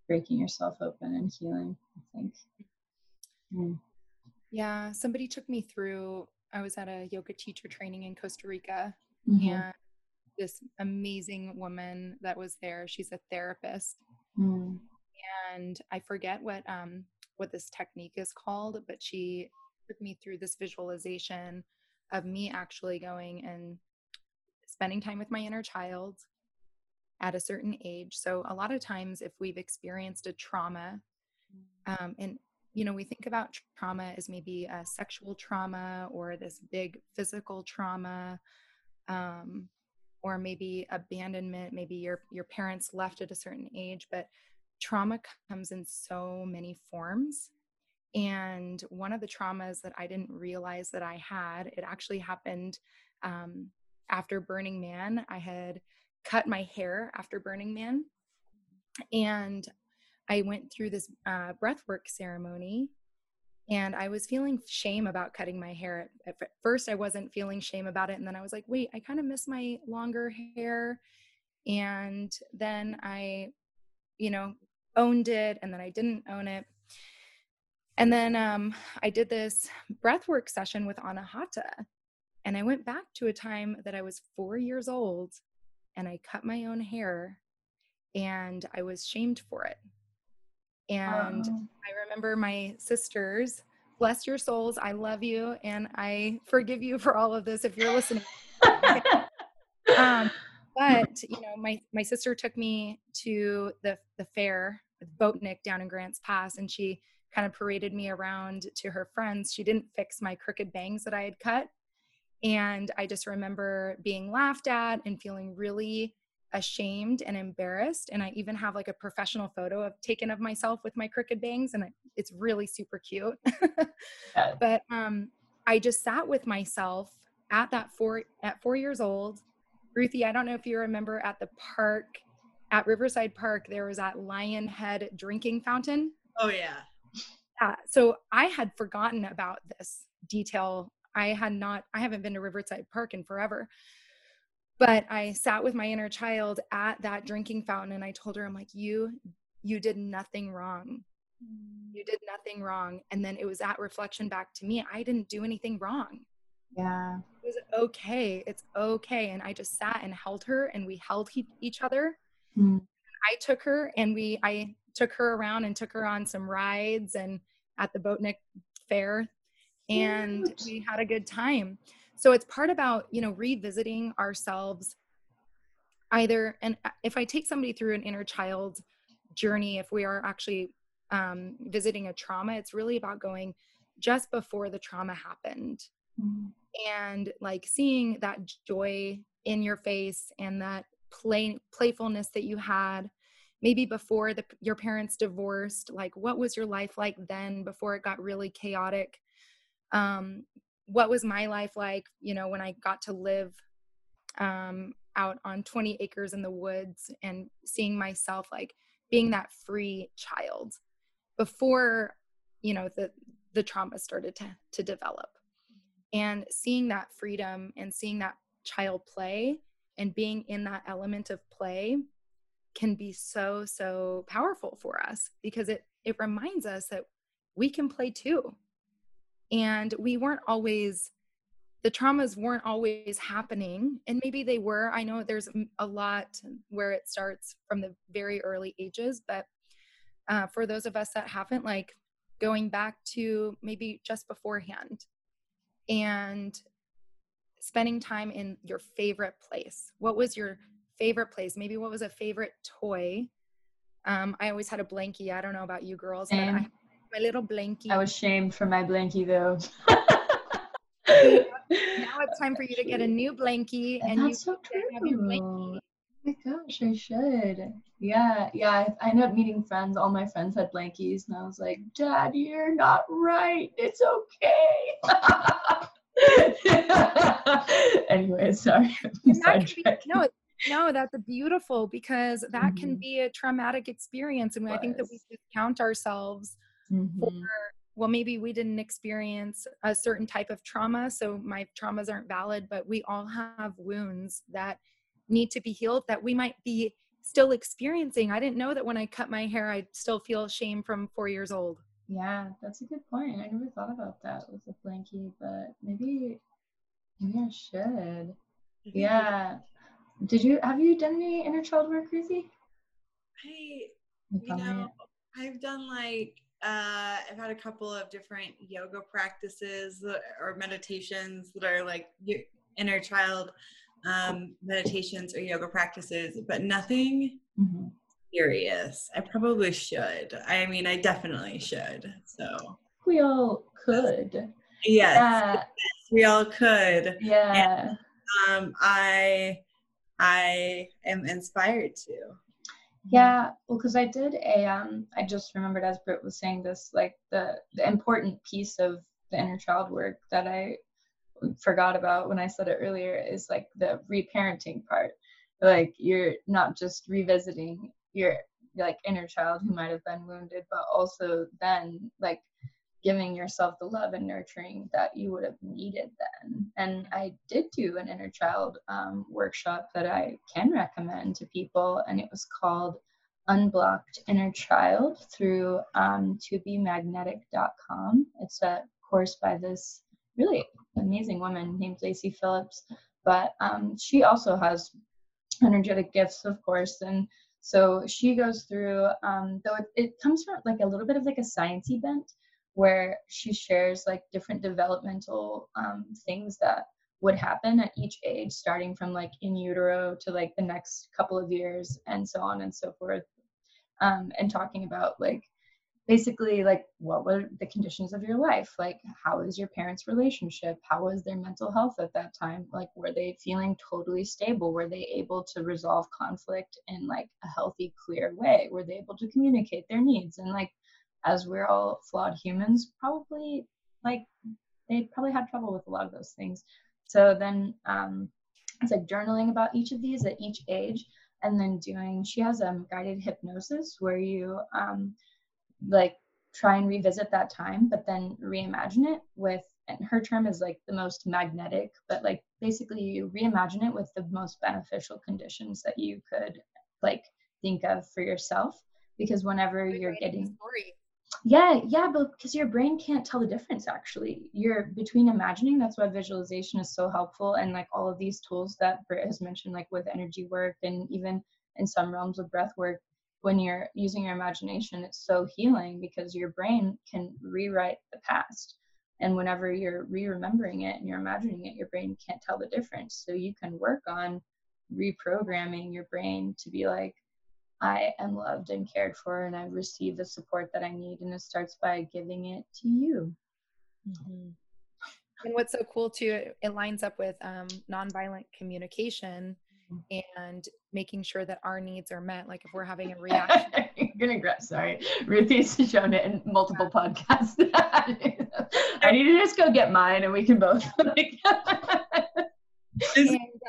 breaking yourself open and healing i think mm. Yeah, somebody took me through. I was at a yoga teacher training in Costa Rica, mm-hmm. and this amazing woman that was there. She's a therapist, mm. and I forget what um what this technique is called, but she took me through this visualization of me actually going and spending time with my inner child at a certain age. So a lot of times, if we've experienced a trauma, um, and you know, we think about trauma as maybe a sexual trauma or this big physical trauma, um, or maybe abandonment. Maybe your your parents left at a certain age, but trauma comes in so many forms. And one of the traumas that I didn't realize that I had, it actually happened um, after Burning Man. I had cut my hair after Burning Man, and I went through this uh, breathwork ceremony and I was feeling shame about cutting my hair. At first, I wasn't feeling shame about it. And then I was like, wait, I kind of miss my longer hair. And then I, you know, owned it and then I didn't own it. And then um, I did this breathwork session with Anahata. And I went back to a time that I was four years old and I cut my own hair and I was shamed for it. And oh. I remember my sisters, bless your souls, I love you and I forgive you for all of this if you're listening. um, but you know, my my sister took me to the the fair with Boatnik down in Grants Pass, and she kind of paraded me around to her friends. She didn't fix my crooked bangs that I had cut, and I just remember being laughed at and feeling really ashamed and embarrassed and i even have like a professional photo of taken of myself with my crooked bangs and it's really super cute. Yeah. but um i just sat with myself at that four at four years old. Ruthie i don't know if you remember at the park at riverside park there was that lion head drinking fountain. Oh yeah. Yeah so i had forgotten about this detail. I had not i haven't been to riverside park in forever but i sat with my inner child at that drinking fountain and i told her i'm like you you did nothing wrong. You did nothing wrong. And then it was that reflection back to me i didn't do anything wrong. Yeah. It was okay. It's okay. And i just sat and held her and we held he- each other. Mm. i took her and we i took her around and took her on some rides and at the boatnik fair. And Cute. we had a good time so it's part about you know revisiting ourselves either and if i take somebody through an inner child journey if we are actually um, visiting a trauma it's really about going just before the trauma happened mm-hmm. and like seeing that joy in your face and that play playfulness that you had maybe before the, your parents divorced like what was your life like then before it got really chaotic um, what was my life like you know when i got to live um, out on 20 acres in the woods and seeing myself like being that free child before you know the the trauma started to to develop. And seeing that freedom and seeing that child play and being in that element of play can be so so powerful for us because it it reminds us that we can play too and we weren't always the traumas weren't always happening and maybe they were. I know there's a lot where it starts from the very early ages but uh, for those of us that haven't like going back to maybe just beforehand and spending time in your favorite place. What was your favorite place? Maybe what was a favorite toy? Um, i always had a blankie. I don't know about you girls but I, my little blankie i was shamed for my blankie though now it's time for you to get a new blankie and, and you so have your blankie. Oh my gosh, I should. Yeah, yeah. I ended up meeting friends. All my friends had blankies, and I was like, "Dad, you're not right. It's okay." anyway, sorry. No, no, that's beautiful because that mm-hmm. can be a traumatic experience, and I think that we discount ourselves mm-hmm. for well, maybe we didn't experience a certain type of trauma, so my traumas aren't valid, but we all have wounds that need to be healed that we might be still experiencing. I didn't know that when I cut my hair, I'd still feel shame from four years old. Yeah, that's a good point. I never thought about that with the blankie, but maybe, maybe I should. Yeah. Did you have you done any inner child work, Ruthie? I, you know, I've done like uh, I've had a couple of different yoga practices or meditations that are like inner child um, meditations or yoga practices, but nothing mm-hmm. serious. I probably should. I mean, I definitely should. So we all could. Yes, yeah. yes we all could. Yeah. And, um, I I am inspired to. Yeah, well, because I did a, um, I just remembered as Britt was saying this, like the the important piece of the inner child work that I forgot about when I said it earlier is like the reparenting part. Like you're not just revisiting your like inner child who might have been wounded, but also then like giving yourself the love and nurturing that you would have needed then. And I did do an inner child um, workshop that I can recommend to people, and it was called Unblocked Inner Child through um, tobemagnetic.com. It's a course by this really amazing woman named Lacy Phillips, but um, she also has energetic gifts, of course, and so she goes through, um, though it, it comes from like a little bit of like a sciencey bent, where she shares like different developmental um, things that would happen at each age, starting from like in utero to like the next couple of years and so on and so forth. Um, and talking about like basically like what were the conditions of your life? Like how is your parents relationship? How was their mental health at that time? Like were they feeling totally stable? Were they able to resolve conflict in like a healthy clear way? Were they able to communicate their needs? And like as we're all flawed humans, probably like they probably had trouble with a lot of those things. So then um, it's like journaling about each of these at each age, and then doing. She has a um, guided hypnosis where you um, like try and revisit that time, but then reimagine it with. And her term is like the most magnetic, but like basically you reimagine it with the most beneficial conditions that you could like think of for yourself because whenever you're getting story yeah yeah but because your brain can't tell the difference actually. You're between imagining that's why visualization is so helpful and like all of these tools that Britt has mentioned like with energy work and even in some realms of breath work when you're using your imagination it's so healing because your brain can rewrite the past. And whenever you're re-remembering it and you're imagining it your brain can't tell the difference. So you can work on reprogramming your brain to be like I am loved and cared for, and I receive the support that I need. And it starts by giving it to you. Mm-hmm. And what's so cool too, it lines up with um, nonviolent communication and making sure that our needs are met. Like if we're having a reaction. You're gonna regret. Sorry, Ruthie's shown it in multiple yeah. podcasts. I need to just go get mine, and we can both. and,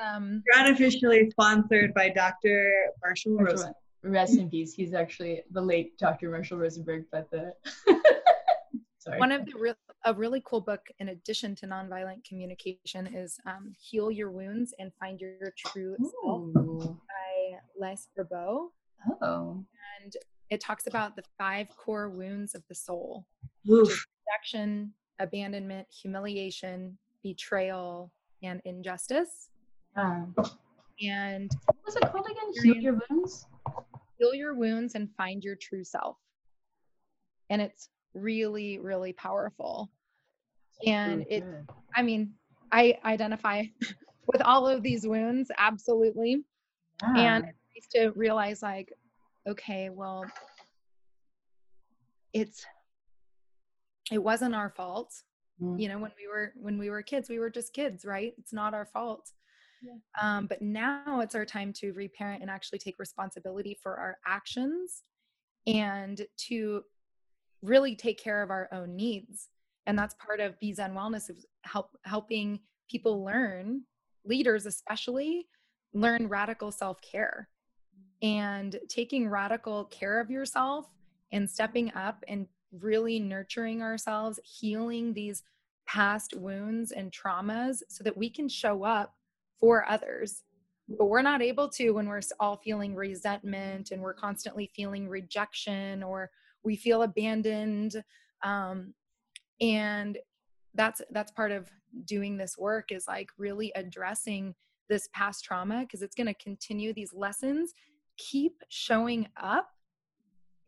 um, You're unofficially sponsored by Dr. Marshall Rose rest in peace. He's actually the late Dr. Marshall Rosenberg, but the sorry. One of the real a really cool book in addition to nonviolent communication is um, Heal Your Wounds and Find Your True Self by Lise Bourbeau. Oh. And it talks about the five core wounds of the soul. Rejection, abandonment, humiliation, betrayal and injustice. Um, And what was it called again? Heal your wounds. Heal your wounds and find your true self. And it's really, really powerful. And it, I mean, I identify with all of these wounds, absolutely. And I used to realize, like, okay, well, it's, it wasn't our fault. Mm. You know, when we were when we were kids, we were just kids, right? It's not our fault. Um, but now it's our time to reparent and actually take responsibility for our actions and to really take care of our own needs. And that's part of Be Zen Wellness is help helping people learn, leaders especially, learn radical self-care and taking radical care of yourself and stepping up and really nurturing ourselves, healing these past wounds and traumas so that we can show up for others. But we're not able to when we're all feeling resentment and we're constantly feeling rejection or we feel abandoned. Um, and that's that's part of doing this work is like really addressing this past trauma because it's going to continue these lessons keep showing up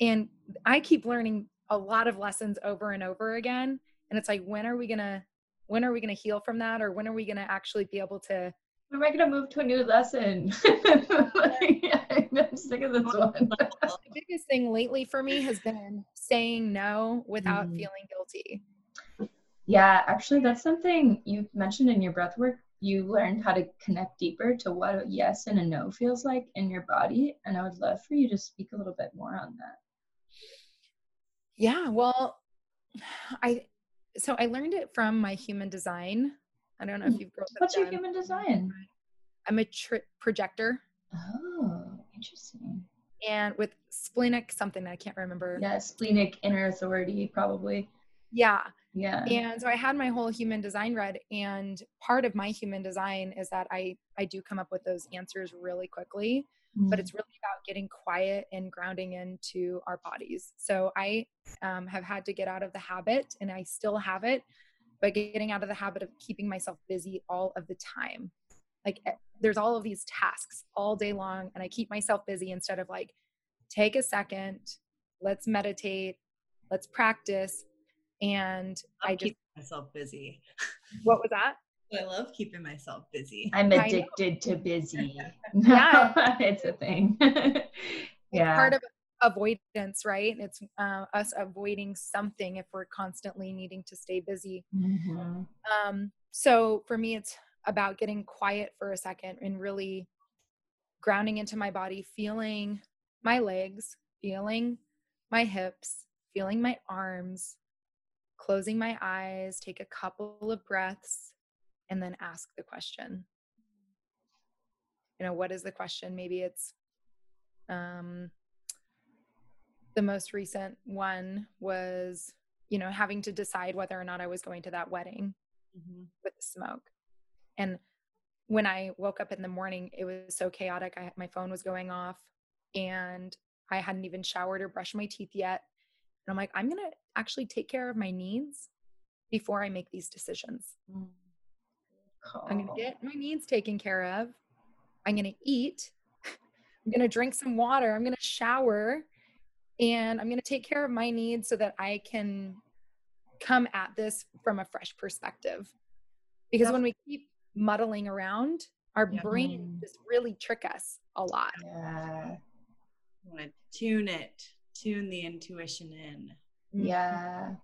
and i keep learning a lot of lessons over and over again and it's like when are we going to when are we going to heal from that or when are we going to actually be able to When am I gonna move to a new lesson? I'm sick of this one. the biggest thing lately for me has been saying no without Mhm. feeling guilty Yeah, actually, that's something you mentioned in your breath work. You learned how to connect deeper to what a yes and a no feels like in your body. And I would love for you to speak a little bit more on that. Yeah, well, I so I learned it from my human design. I don't know if you've girls have What's your done- human design? I'm a tri- projector, Oh, interesting. and with splenic something that I can't remember. Yeah, splenic inner authority, probably. Yeah, Yeah. and so I had my whole human design read, and part of my human design is that I I do come up with those answers really quickly. but it's really about getting quiet and grounding into our bodies. So I um, have had to get out of the habit, and I still have it, but getting out of the habit of keeping myself busy all of the time. Like eh, there's all of these tasks all day long, and I keep myself busy instead of like, take a second, let's meditate, let's practice. And I I just, keep myself busy. what was that? I love keeping myself busy. I'm addicted to busy. Yeah. it's a thing. It's yeah. part of avoidance, right? It's uh, us avoiding something if we're constantly needing to stay busy. Mhm. Um, so for me, it's about getting quiet for a second and really grounding into my body, feeling my legs, feeling my hips, feeling my arms, closing my eyes, take a couple of breaths, and then ask the question. You know, what is the question? Maybe it's um, the most recent one was, you know, having to decide whether or not I was going to that wedding Mhm. with the smoke. And when I woke up in the morning, it was so chaotic. I, my phone was going off and I hadn't even showered or brushed my teeth yet. And I'm like, I'm going to actually take care of my needs before I make these decisions. I'm going to get my needs taken care of. I'm going to eat. I'm going to drink some water. I'm going to shower. And I'm going to take care of my needs so that I can come at this from a fresh perspective. Because when we keep muddling around, our Yeah. brain just really trick us a lot. Yeah. Want to tune it, tune the intuition in. Yeah.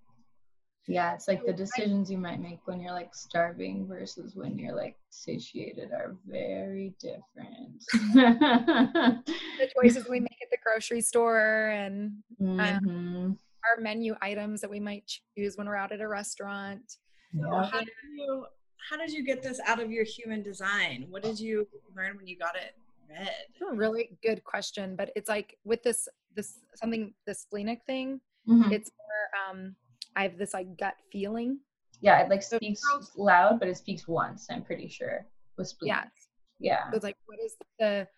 Yeah, it's like the decisions you might make when you're like starving versus when you're like satiated are very different. The choices we make at the grocery store and Mhm. our menu items that we might choose when we're out at a restaurant. So how did you how did you get this out of your human design? What did you learn when you got it read? A really good question, but it's like with this this something the splenic thing, Mhm. it's more um I have this like gut feeling. Yeah, it like So speaks girls- loud, but it speaks once, I'm pretty sure. With spleen. Yeah. Yeah. So it's like what is the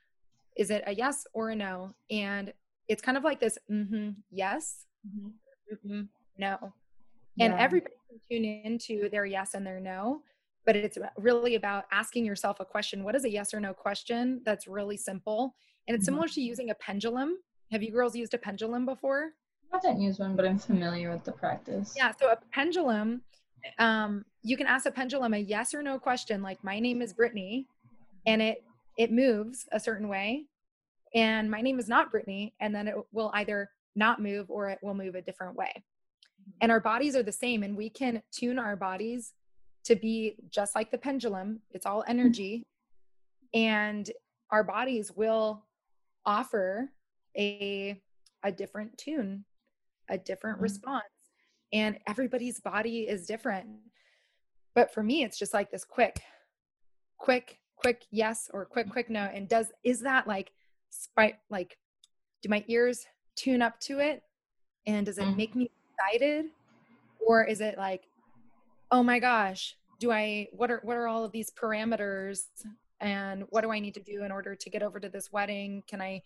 is it a yes or a no? And it's kind of like this mm-hmm, yes, mm-hmm, no. And Yeah. everybody can tune into their yes and their no, but it's really about asking yourself a question. What is a yes or no question that's really simple? And it's mm-hmm. similar to using a pendulum. Have you girls used a pendulum before? I haven't used one, but I'm familiar with the practice. Yeah, so a pendulum, um, you can ask a pendulum a yes or no question, like my name is Brittany, and it it moves a certain way, and my name is not Brittany, and then it will either not move or it will move a different way. And our bodies are the same, and we can tune our bodies to be just like the pendulum. It's all energy, and our bodies will offer a a different tune, a different mm-hmm. response. And everybody's body is different. But for me, it's just like this quick, quick, quick yes or quick, quick no. And does is that like spite like do my ears tune up to it? And does it mm-hmm. make me excited? Or is it like, oh my gosh, do I what are what are all of these parameters and what do I need to do in order to get over to this wedding? Can I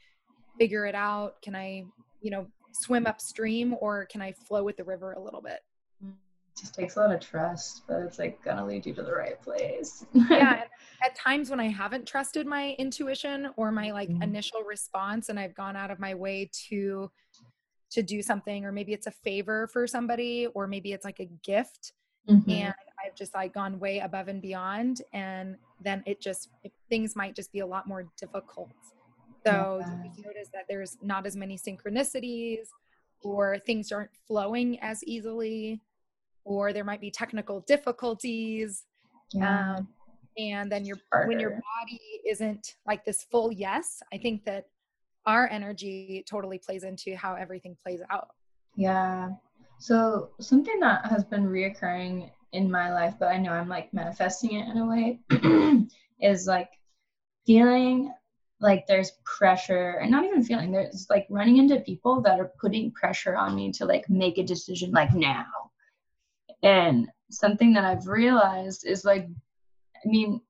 figure it out? Can I, you know, swim upstream or can I flow with the river a little bit? It just takes a lot of trust, but it's like gonna lead you to the right place. yeah. At times when I haven't trusted my intuition or my like mm-hmm. initial response and I've gone out of my way to to do something or maybe it's a favor for somebody or maybe it's like a gift mm-hmm. and I've just like gone way above and beyond and then it just it, things might just be a lot more difficult so you notice that there's not as many synchronicities or things aren't flowing as easily? Or there might be technical difficulties yeah. um, and then your when your body isn't like this full yes i think that our energy totally plays into how everything plays out. Yeah. So something that has been reoccurring in my life but i know i'm like manifesting it in a way is like feeling like there's pressure and not even feeling there's like running into people that are putting pressure on me to like make a decision like now. And something that i've realized is like i mean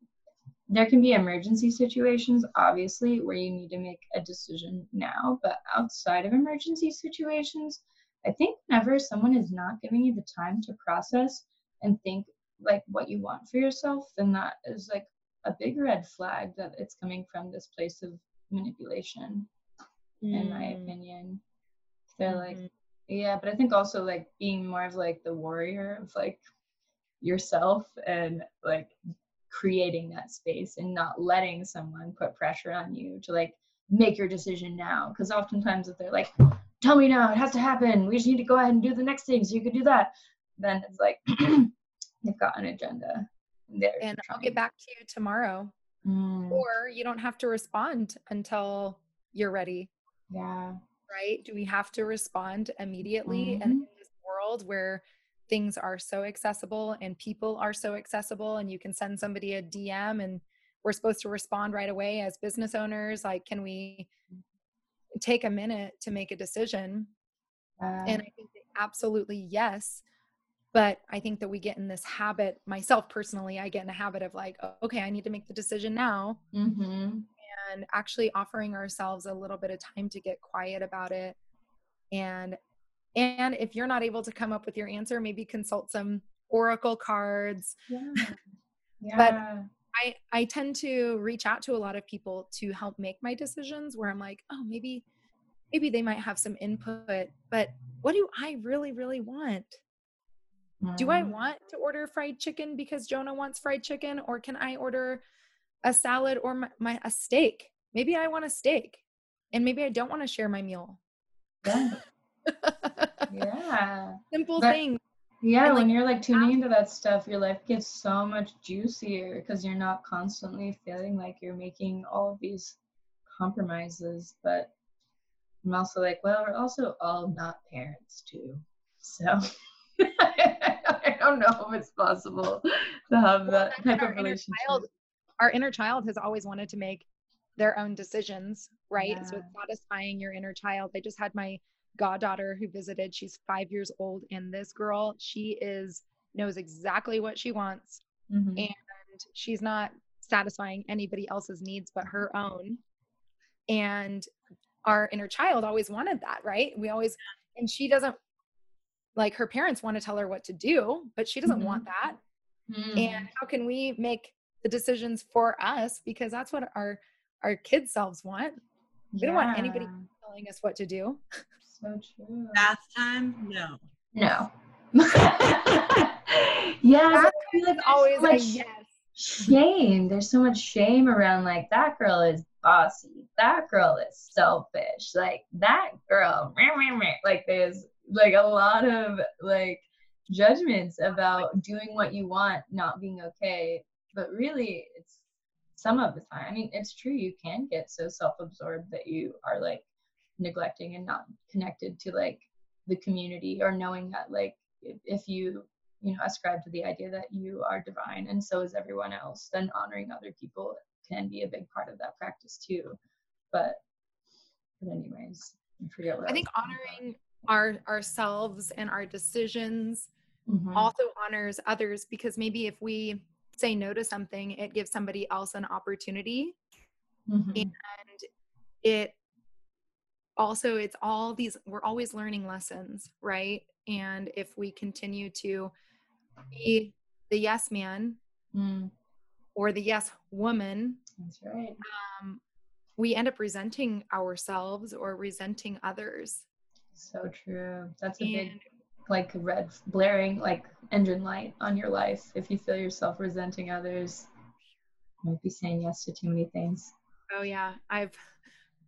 there can be emergency situations obviously where you need to make a decision now but outside of emergency situations i think whenever someone is not giving you the time to process and think like what you want for yourself then that is like a big red flag that it's coming from this place of manipulation mm. in my mm. opinion they're mm-hmm. like yeah but i think also like being more of like the warrior of like yourself and like creating that space and not letting someone put pressure on you to like make your decision now because oftentimes if they're like tell me now it has to happen we just need to go ahead and do the next thing so you could do that then it's like they've got an agenda there and I'll get back to you tomorrow. Mm. Or you don't have to respond until you're ready. Yeah. Right? Do we have to respond immediately? Mm-hmm. And in this world where things are so accessible and people are so accessible and you can send somebody a DM and we're supposed to respond right away as business owners, like can we take a minute to make a decision? Uh, and I think absolutely yes but i think that we get in this habit myself personally i get in a habit of like okay i need to make the decision now mm-hmm. and actually offering ourselves a little bit of time to get quiet about it and and if you're not able to come up with your answer maybe consult some oracle cards yeah. yeah. but i i tend to reach out to a lot of people to help make my decisions where i'm like oh maybe maybe they might have some input but what do i really really want do I mm. want to order fried chicken because Jonah wants fried chicken, or can I order a salad or my, my a steak? Maybe I want a steak, and maybe I don't want to share my meal. Yeah. yeah. Simple but, things. Yeah, and when like, you're like tuning into that stuff, your life gets so much juicier because you're not constantly feeling like you're making all of these compromises. But I'm also like, well, we're also all not parents too. So I don't know if it's possible to have that type of relationship. Child, our inner child has always wanted to make their own decisions, right? Yeah. So it's satisfying your inner child. I just had my goddaughter who visited. She's five years old, and this girl, she is knows exactly what she wants, mm-hmm. and she's not satisfying anybody else's needs but her own. And our inner child always wanted that, right? We always, and she doesn't like her parents want to tell her what to do, but she doesn't mm-hmm. want that. mm. and how can we make the decisions for us? Because that's what our our kids selves want. We yeah. don't want anybody telling us what to do. So true. Bath time? No. No. Yeah like always like yes. shame. There's so much shame around like that girl is bossy. That girl is selfish. Like that girl like there's like a lot of like judgments about doing what you want not being okay. But really it's some of the time i mean it's true you can get so self-absorbed that you are like neglecting and not connected to like the community or knowing that like if you you know ascribe to the idea that you are divine and so is everyone else then honoring other people can be a big part of that practice too. But but anyways i forget what i, I think honoring our ourselves and our decisions mm-hmm. also honors others because maybe if we say no to something it gives somebody else an opportunity mm-hmm. and it also it's all these we're always learning lessons right and if we continue to be the yes man mm. or the yes woman that's right um, we end up resenting ourselves or resenting others so true that's a and, big like red blaring like engine light on your life if you feel yourself resenting others you might be saying yes to too many things oh yeah i've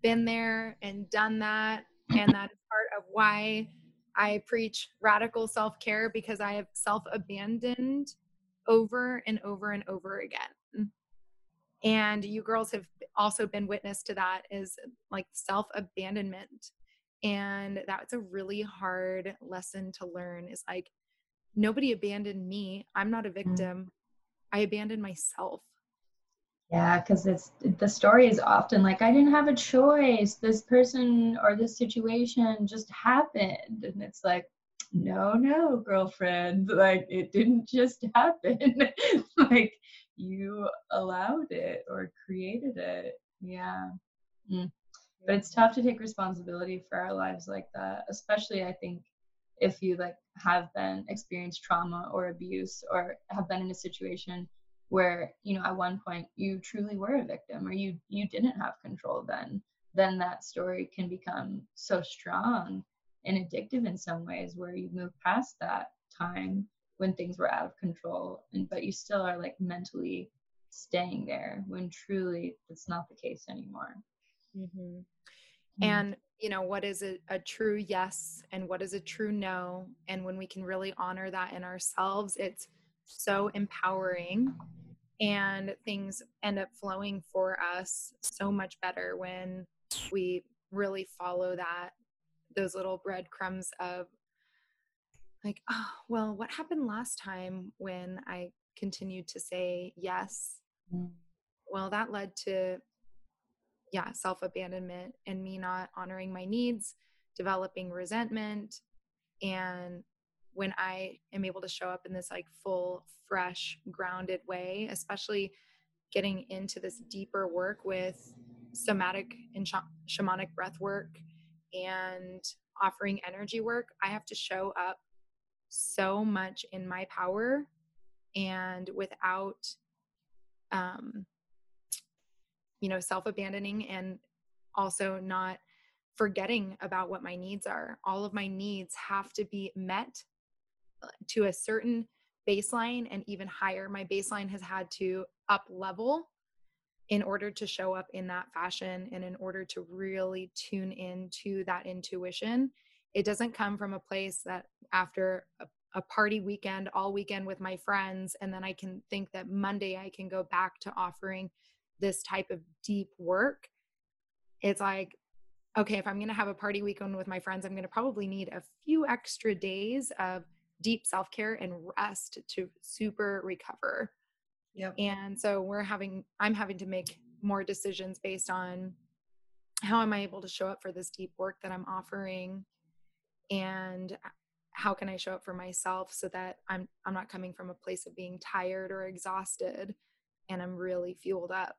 been there and done that and that is part of why I preach radical self care because I have self abandoned over and over and over again. And you girls have also been witness to that is like self abandonment. And that's a really hard lesson to learn is like, nobody abandoned me. I'm not a mm. victim. I abandoned myself. Yeah, because it's the story is often like I didn't have a choice. This person or this situation just happened, and it's like, no, no, girlfriend, like it didn't just happen. like you allowed it or created it. Yeah. Mm. But it's tough to take responsibility for our lives like that, especially I think if you like have been experienced trauma or abuse or have been in a situation where you know at one point you truly were a victim or you you didn't have control then then that story can become so strong and addictive in some ways where you move past that time when things were out of control and but you still are like mentally staying there when truly it's not the case anymore mm-hmm. mm-hmm. and you know what is a, a true yes and what is a true no and when we can really honor that in ourselves it's so empowering and things end up flowing for us so much better when we really follow that those little breadcrumbs of like oh well what happened last time when i continued to say yes mm. well that led to yeah self abandonment and me not honoring my needs developing resentment. And when I am able to show up in this like full, fresh, grounded way, especially getting into this deeper work with somatic and sh- shamanic breath work and offering energy work, I have to show up so much in my power and without um you know self-abandoning and also not forgetting about what my needs are all of my needs have to be met uh, to a certain baseline and even higher. My baseline has had to up level in order to show up in that fashion and in order to really tune into that intuition. It doesn't come from a place that after a, a party weekend, all weekend with my friends, and then I can think that Monday I can go back to offering this type of deep work. It's like, okay, if I'm going to have a party weekend with my friends, I'm going to probably need a few extra days of deep self care and rest to super recover. Yep. And so we're having, I'm having to make more decisions based on how am I able to show up for this deep work that I'm offering and how can I show up for myself so that I'm I'm not coming from a place of being tired or exhausted and I'm really fueled up.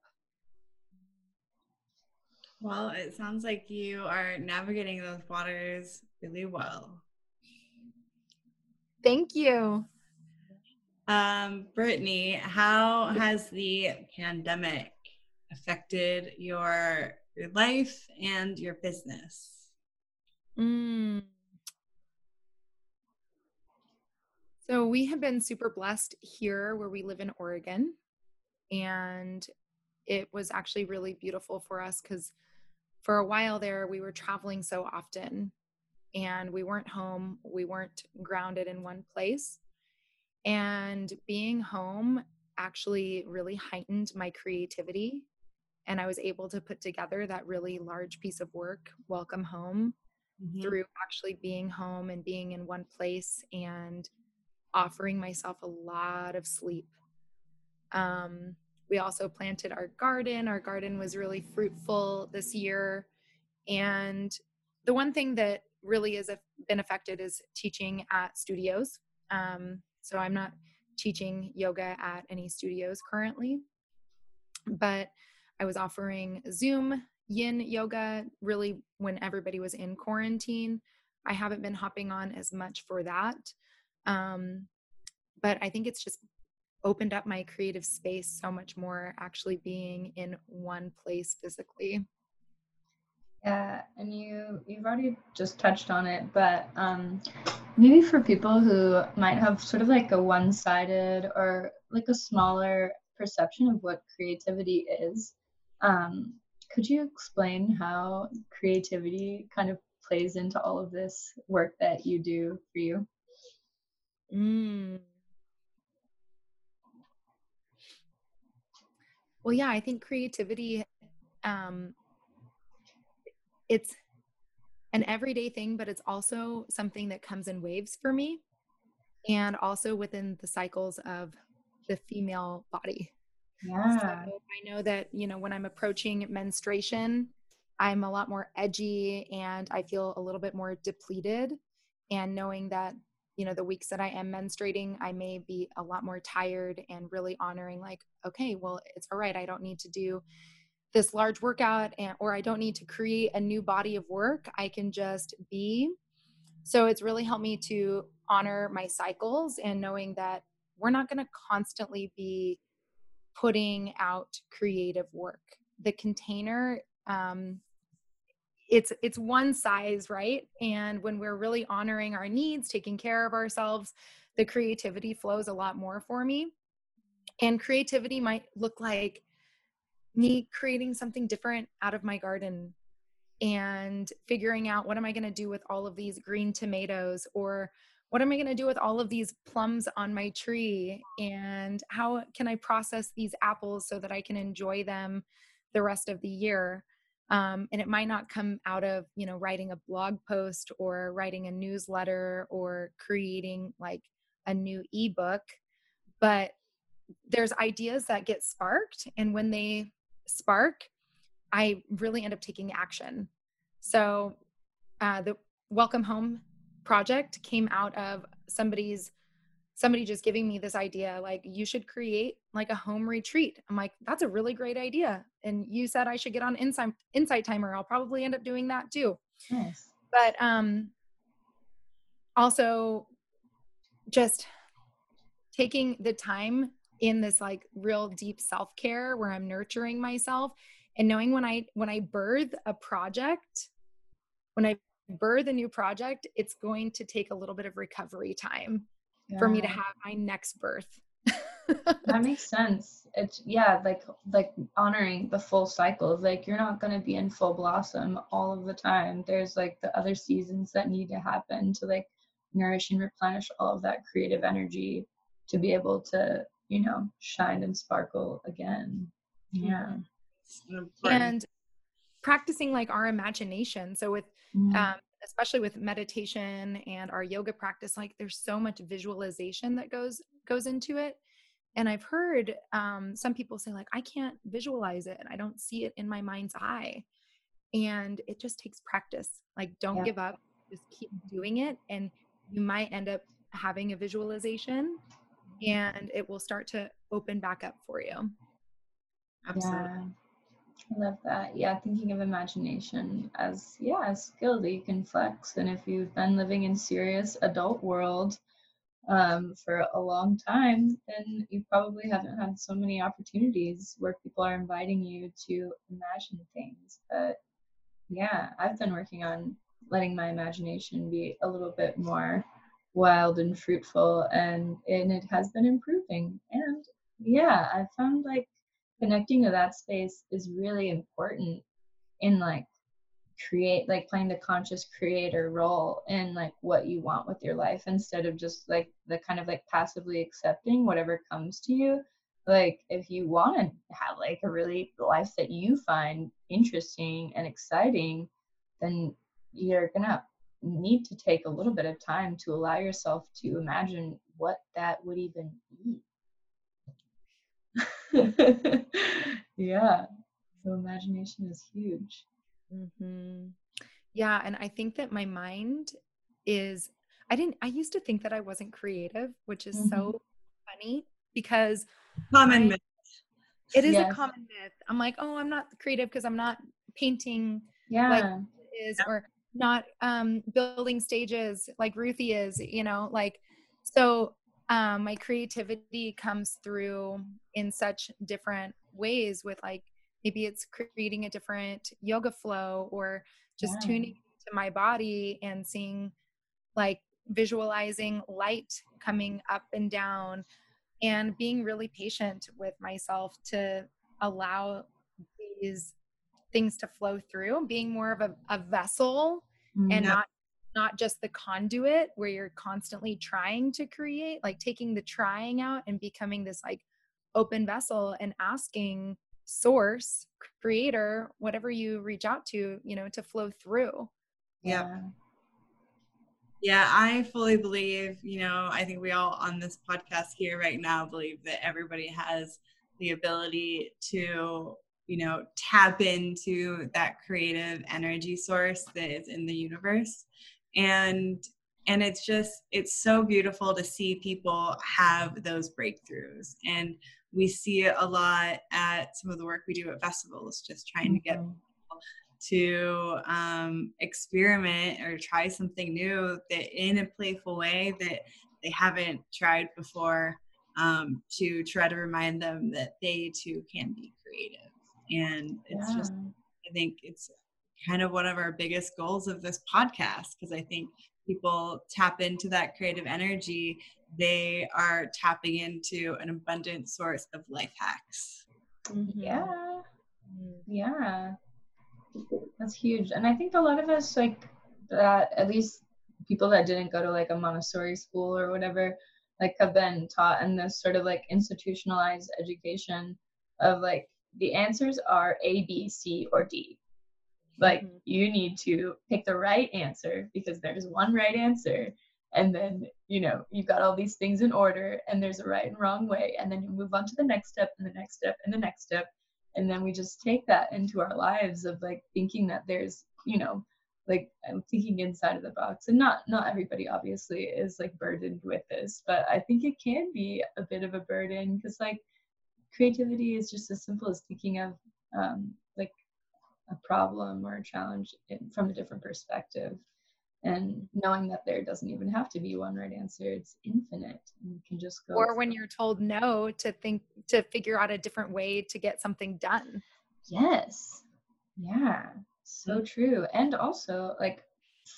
Well, it sounds like you are navigating those waters really well. Thank you. Um, Brittany, how has the pandemic affected your your life and your business? Mm. So we have been super blessed here where we live in Oregon. And it was actually really beautiful for us because for a while there we were traveling so often and we weren't home, we weren't grounded in one place. And being home actually really heightened my creativity. And I was able to put together that really large piece of work, Welcome Home, mm-hmm. through actually being home and being in one place and offering myself a lot of sleep. Um, we also planted our garden. Our garden was really fruitful this year. And the one thing that really has been affected is teaching at studios. Um, so I'm not teaching yoga at any studios currently, but I was offering Zoom yin yoga really when everybody was in quarantine. I haven't been hopping on as much for that. Um, but I think it's just opened up my creative space so much more actually being in one place physically. Yeah, and you you've already just touched on it, but um, maybe for people who might have sort of like a one-sided or like a smaller perception of what creativity is, um, could you explain how creativity kind of plays into all of this work that you do for you? Mm. Well, yeah, I think creativity um, it's an everyday thing, but it's also something that comes in waves for me and also within the cycles of the female body. Yeah. So I know that, you know, when I'm approaching menstruation, I'm a lot more edgy and I feel a little bit more depleted. And knowing that, you know, the weeks that I am menstruating, I may be a lot more tired and really honoring, like, okay, well, it's all right. I don't need to do this large workout and or I don't need to create a new body of work. I can just be. So it's really helped me to honor my cycles and knowing that we're not going to constantly be putting out creative work. The container um it's it's one size, right? And when we're really honoring our needs, taking care of ourselves, the creativity flows a lot more for me. And creativity might look like me creating something different out of my garden and figuring out what am I going to do with all of these green tomatoes or what am I going to do with all of these plums on my tree and how can I process these apples so that I can enjoy them the rest of the year um, and it might not come out of you know writing a blog post or writing a newsletter or creating like a new ebook but there's ideas that get sparked and when they spark, I really end up taking action. So uh, the Welcome Home project came out of somebody's somebody just giving me this idea like you should create like a home retreat. I'm like that's a really great idea. And you said i should get on insight Insight Timer. I'll probably end up doing that too. Yes but um also just taking the time in this like real deep self-care where I'm nurturing myself and knowing when I when I birth a project, when I birth a new project, it's going to take a little bit of recovery time yeah. for me to have my next birth. that makes sense. It's yeah, like like honoring the full cycles. Like you're not gonna be in full blossom all of the time. There's like the other seasons that need to happen to like nourish and replenish all of that creative energy to be able to you know, shine and sparkle again. Yeah. And practicing like our imagination. So with mm. um, especially with meditation and our yoga practice, like there's so much visualization that goes goes into it. And I've heard um, some people say like I can't visualize it. I don't see it in my mind's eye. And it just takes practice. Like don't yeah. give up. Just keep doing it, and you might end up having a visualization and it will start to open back up for you. Absolutely. Yeah. I love that. Yeah, thinking of imagination as yeah, a skill that you can flex. And if you've been living in serious adult world, um, for a long time, then you probably haven't had so many opportunities where people are inviting you to imagine things. But yeah, I've been working on letting my imagination be a little bit more wild and fruitful, and and it has been improving. And yeah, I found like connecting to that space is really important in like create like playing the conscious creator role in like what you want with your life instead of just like the kind of like passively accepting whatever comes to you. Like if you want to have like a really life that you find interesting and exciting then you're gonna need to take a little bit of time to allow yourself to imagine what that would even be yeah so imagination is huge Mm-hmm. Yeah. And I think that my mind is, I didn't, I used to think that I wasn't creative, which is mm-hmm. so funny because common I, myth. It is yes. a common myth. I'm like, oh, I'm not creative because I'm not painting yeah. like is yeah. or not um building stages like Ruthie is, you know, like so um my creativity comes through in such different ways with like maybe it's creating a different yoga flow or just yeah. tuning to my body and seeing like visualizing light coming up and down and being really patient with myself to allow these things to flow through being more of a, a vessel mm-hmm. and not not just the conduit where you're constantly trying to create like taking the trying out and becoming this like open vessel and asking source creator whatever you reach out to you know to flow through. Yeah. Yeah. I fully believe you know i think we all on this podcast here right now believe that everybody has the ability to you know tap into that creative energy source that is in the universe and and it's just it's so beautiful to see people have those breakthroughs and we see it a lot at some of the work we do at festivals, just trying to get mm-hmm. people to um, experiment or try something new that in a playful way that they haven't tried before um, to try to remind them that they too can be creative. And it's yeah. just, I think it's kind of one of our biggest goals of this podcast because I think people tap into that creative energy they are tapping into an abundant source of life hacks. Mm-hmm. Yeah. Yeah. That's huge. And I think a lot of us, like, that at least people that didn't go to like a Montessori school or whatever, like, have been taught in this sort of like institutionalized education of like the answers are A, B, C, or D. Like, mm-hmm. you need to pick the right answer because there's one right answer. And then you know you've got all these things in order and there's a right and wrong way. And then you move on to the next step and the next step and the next step. And then we just take that into our lives of like thinking that there's you know like i'm thinking inside of the box. And not not everybody obviously is like burdened with this but i think it can be a bit of a burden because like creativity is just as simple as thinking of um, like a problem or a challenge in, from a different perspective. And knowing that there doesn't even have to be one right answer it's infinite. You can just go or when you're told no to think to figure out a different way to get something done. Yes. Yeah. So mm-hmm. true. And also like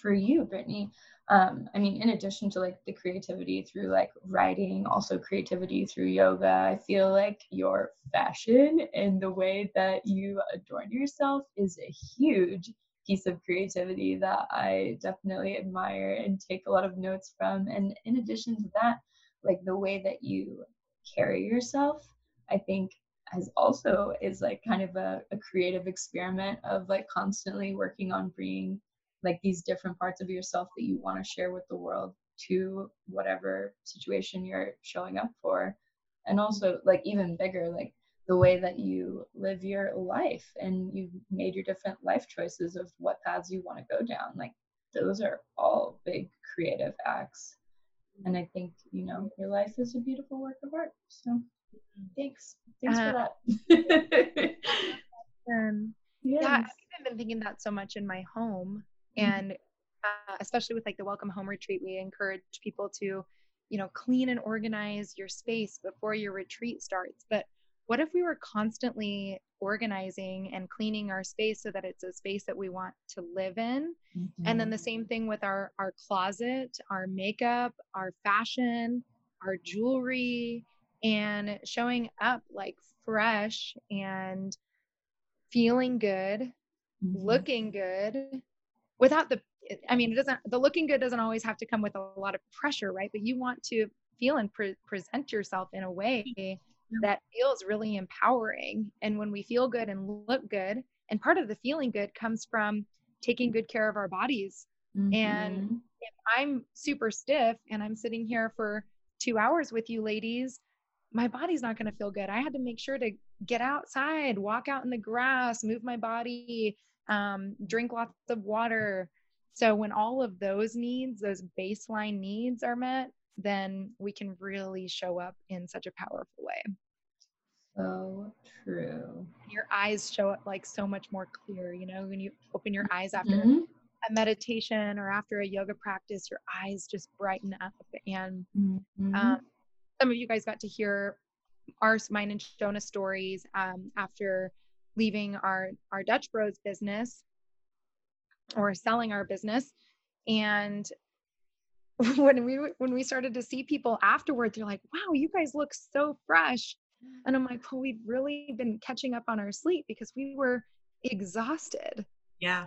for you brittany um i mean in addition to like the creativity through like writing also creativity through yoga i feel like your fashion and the way that you adorn yourself is a huge piece of creativity that I definitely admire and take a lot of notes from. And in addition to that, like the way that you carry yourself, I think has also is like kind of a, a creative experiment of like constantly working on bringing like these different parts of yourself that you want to share with the world to whatever situation you're showing up for. And also like even bigger like the way that you live your life and you've made your different life choices of what paths you want to go down. Like those are all big creative acts. And i think you know your life is a beautiful work of art. So thanks. Thanks uh, for that. um, yes. yeah. I've been thinking that so much in my home. And uh, especially with like the welcome home retreat we encourage people to you know, clean and organize your space before your retreat starts. But what if we were constantly organizing and cleaning our space so that it's a space that we want to live in mm-hmm. and then the same thing with our our closet our makeup our fashion our jewelry and showing up like fresh and feeling good mm-hmm. looking good without the i mean it doesn't the looking good doesn't always have to come with a lot of pressure right but you want to feel and pre- present yourself in a way that feels really empowering. And when we feel good and look good, and part of the feeling good comes from taking good care of our bodies. Mm-hmm. And if I'm super stiff and I'm sitting here for two hours with you ladies, my body's not going to feel good. I had to make sure to get outside, walk out in the grass, move my body, um, drink lots of water. So when all of those needs, those baseline needs are met, then we can really show up in such a powerful way. So true. Your eyes show up like so much more clear, you know, when you open your eyes after mm-hmm. a meditation or after a yoga practice, your eyes just brighten up. And mm-hmm. um, some of you guys got to hear our, mine and Shona stories um, after leaving our, our Dutch Bros business or selling our business. And when we when we started to see people afterward, they're like, "Wow, you guys look so fresh." And I'm like, well, we've really been catching up on our sleep because we were exhausted. Yeah.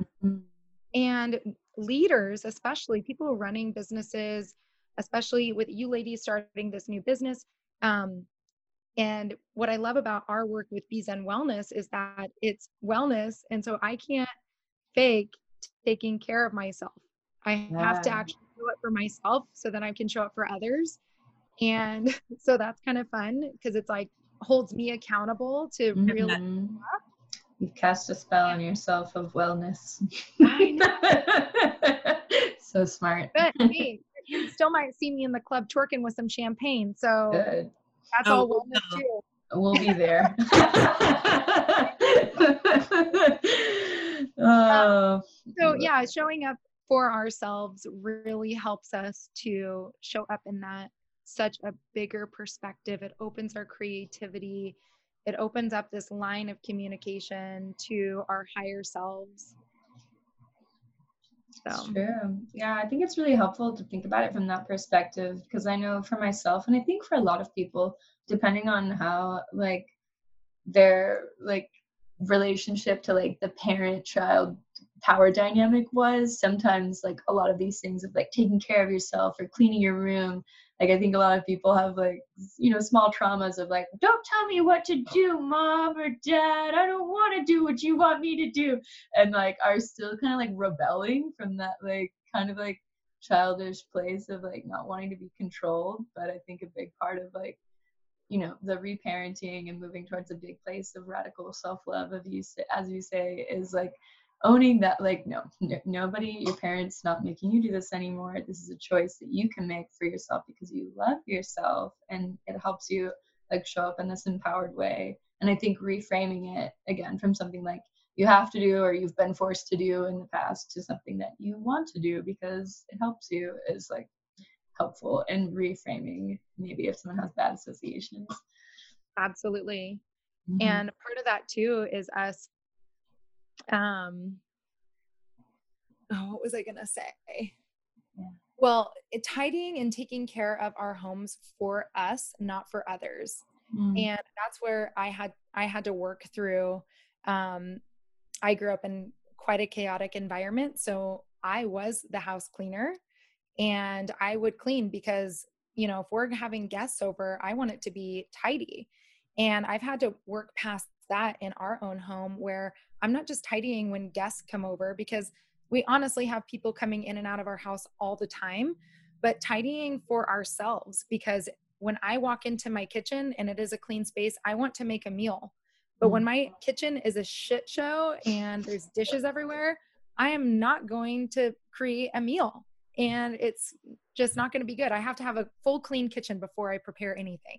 And leaders, especially people running businesses, especially with you ladies starting this new business. Um, and what I love about our work with Be Zen Wellness is that it's wellness. And so I can't fake taking care of myself. I yeah. have to actually do it for myself so that I can show up for others. And so that's kind of fun because it's like holds me accountable to mm-hmm. really You've cast a spell on yourself of wellness. so smart. But hey, you still might see me in the club twerking with some champagne. So Good. That's oh, all wellness no. too. We'll be there. oh. Um, so yeah, showing up for ourselves really helps us to show up in that such a bigger perspective. It opens our creativity. It opens up this line of communication to our higher selves. So. True. Yeah, I think it's really helpful to think about it from that perspective because I know for myself, and I think for a lot of people, depending on how like their like relationship to like the parent child power dynamic was sometimes like a lot of these things of like taking care of yourself or cleaning your room like i think a lot of people have like you know small traumas of like don't tell me what to do mom or dad. I don't want to do what you want me to do. And like are still kind of like rebelling from that like kind of like childish place of like not wanting to be controlled. But i think a big part of like you know the reparenting and moving towards a big place of radical self-love of you as you say is like owning that like no, no nobody your parents not making you do this anymore. This is a choice that you can make for yourself because you love yourself and it helps you like show up in this empowered way. And i think reframing it again from something like you have to do or you've been forced to do in the past to something that you want to do because it helps you is like helpful in reframing maybe if someone has bad associations. Absolutely. Mm-hmm. and part of that too is us um oh, what was i going to say yeah. well tidying and taking care of our homes for us not for others mm. and that's where i had i had to work through um i grew up in quite a chaotic environment so i was the house cleaner and i would clean because you know if we're having guests over i want it to be tidy and i've had to work past that in our own home where I'm not just tidying when guests come over because we honestly have people coming in and out of our house all the time, but tidying for ourselves because when I walk into my kitchen and it is a clean space, I want to make a meal. But when my mm-hmm. kitchen is a shit show and there's dishes everywhere, I am not going to create a meal. And it's just not going to be good. I have to have a full clean kitchen before I prepare anything.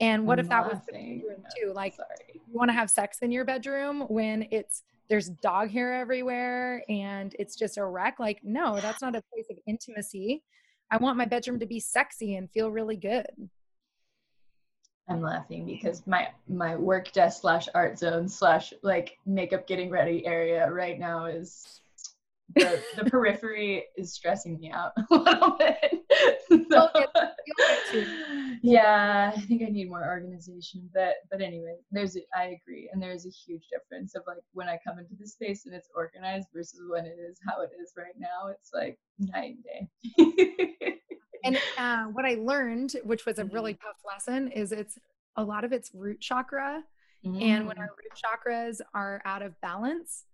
And what I'm if that was the bedroom too? Like Sorry. you want to have sex in your bedroom when it's there's dog hair everywhere and it's just a wreck. Like, no, that's not a place of intimacy. I want my bedroom to be sexy and feel really good. I'm laughing because my my work desk slash art zone slash like makeup getting ready area right now is the, the periphery is stressing me out a little bit. So, yeah, I think I need more organization. But but anyway, there's a, I agree, and there's a huge difference of like when I come into the space and it's organized versus when it is how it is right now. It's like night and day. and uh, what I learned, which was a really mm-hmm. tough lesson, is it's a lot of it's root chakra. Mm. And when our mm. root chakras are out of balance,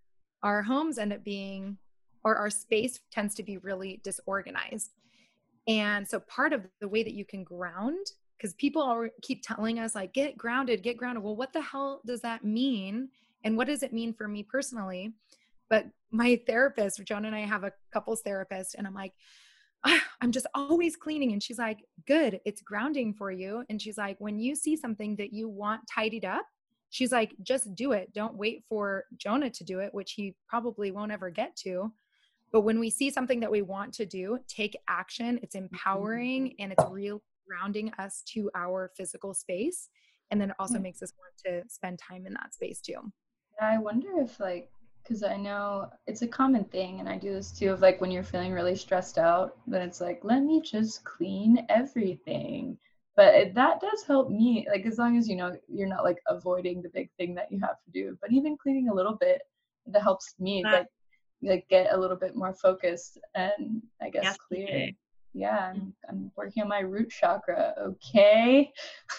our homes end up being or our space tends to be really disorganized. And so part of the way that you can ground, because people are, keep telling us like, get grounded, get grounded. Well, what the hell does that mean? And what does it mean for me personally? But my therapist, Joan and I have a couples therapist, and I'm like, ah, I'm just always cleaning. And she's like, good, it's grounding for you. And she's like, when you see something that you want tidied up, she's like, just do it. Don't wait for Jonah to do it, which he probably won't ever get to. But when we see something that we want to do, take action. It's mm-hmm. empowering and it's real grounding us to our physical space. And then it also mm-hmm. makes us want to spend time in that space too. I wonder if like because I know it's a common thing, and I do this too. Of like when you're feeling really stressed out, then it's like, let me just clean everything. But it, that does help me, like as long as you know you're not like avoiding the big thing that you have to do, but even cleaning a little bit that helps me. Like like get a little bit more focused and I guess yes, clear. Okay. Yeah, I'm, mm. I'm working on my root chakra. Okay.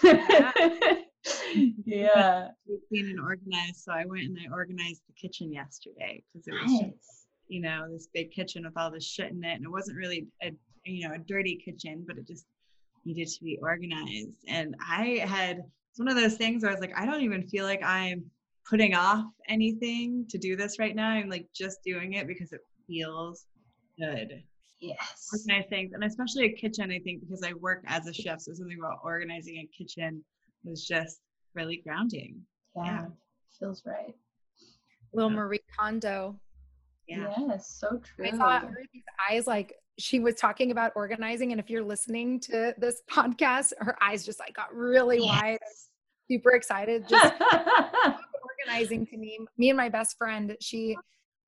Yeah. yeah. Clean and organized. So I went and I organized the kitchen yesterday because it was nice. just, you know, this big kitchen with all this shit in it. And it wasn't really a, you know, a dirty kitchen, but it just needed to be organized. And I had, it's one of those things where I was like, I don't even feel like I'm putting off anything to do this right now. I'm like just doing it because it feels good. Yes. Organize things, and especially a kitchen. I think because I work as a chef, so something about organizing a kitchen was just really grounding. Yeah, yeah. feels right. Little Marie Kondo. Yeah. Yes, so true. I saw her eyes like she was talking about organizing, and if you're listening to this podcast, her eyes just like got really yes. wide, super excited. Just organizing to me. Me and my best friend, she,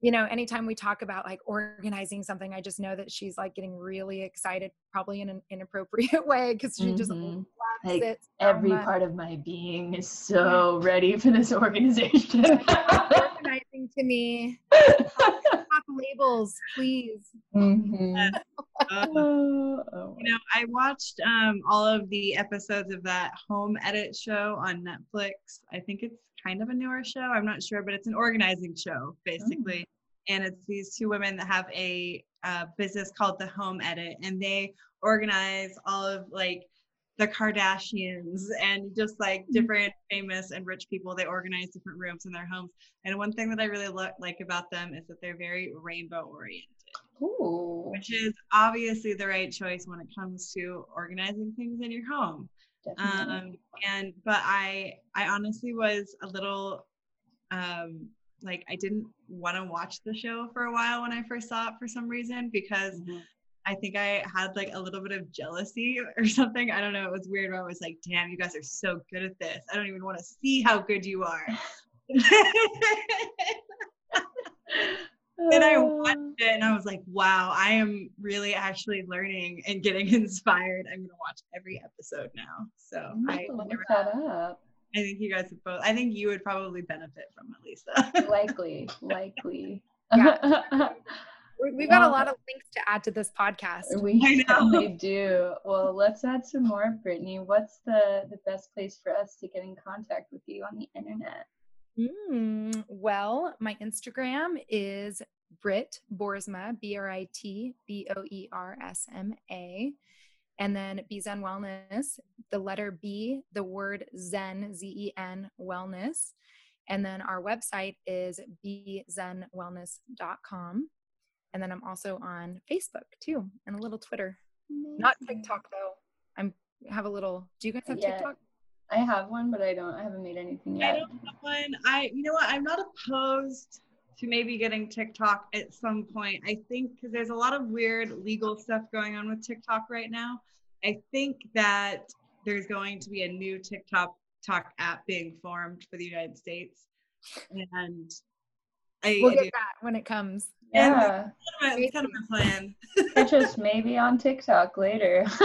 you know, anytime we talk about like organizing something, I just know that she's like getting really excited, probably in an inappropriate way because she mm-hmm. just loves like, it. So every much. part of my being is so ready for this organization. organizing to me. labels, please. Mm-hmm. Uh, oh, you know, I watched um, all of the episodes of that home edit show on Netflix. I think it's kind of a newer show. I'm not sure, but it's an organizing show basically. Oh. And it's these two women that have a uh, business called the Home Edit, and they organize all of like the Kardashians and just like mm-hmm. different famous and rich people. They organize different rooms in their homes. And one thing that I really lo- like about them is that they're very rainbow oriented. Ooh. Which is obviously the right choice when it comes to organizing things in your home. Um, and but I I honestly was a little um, like I didn't want to watch the show for a while when I first saw it for some reason because mm-hmm. I think I had like a little bit of jealousy or something. I don't know. It was weird. Where I was like, damn, you guys are so good at this. I don't even want to see how good you are. and I watched oh. it and I was like, wow, I am really actually learning and getting inspired. I'm gonna watch every episode now. So I look that up. I think you guys would both I think you would probably benefit from it, Lisa. likely, likely. Yeah. We've got well, a lot of links to add to this podcast. We certainly do. Well, let's add some more, Brittany. What's the, the best place for us to get in contact with you on the internet? Mm, well, my Instagram is Brit Boersma, B R I T B O E R S M A. And then Be Zen Wellness, the letter B, the word Zen, Z E N, wellness. And then our website is bezenwellness.com. And then I'm also on Facebook too, and a little Twitter. Amazing. Not TikTok though. I'm have a little. Do you guys have yeah. TikTok? I have one, but I don't. I haven't made anything yet. I don't have one. I, you know what? I'm not opposed to maybe getting TikTok at some point. I think because there's a lot of weird legal stuff going on with TikTok right now. I think that there's going to be a new TikTok talk app being formed for the United States, and I, we'll get that when it comes. Yeah, kind of, kind of my plan. Just maybe on TikTok later.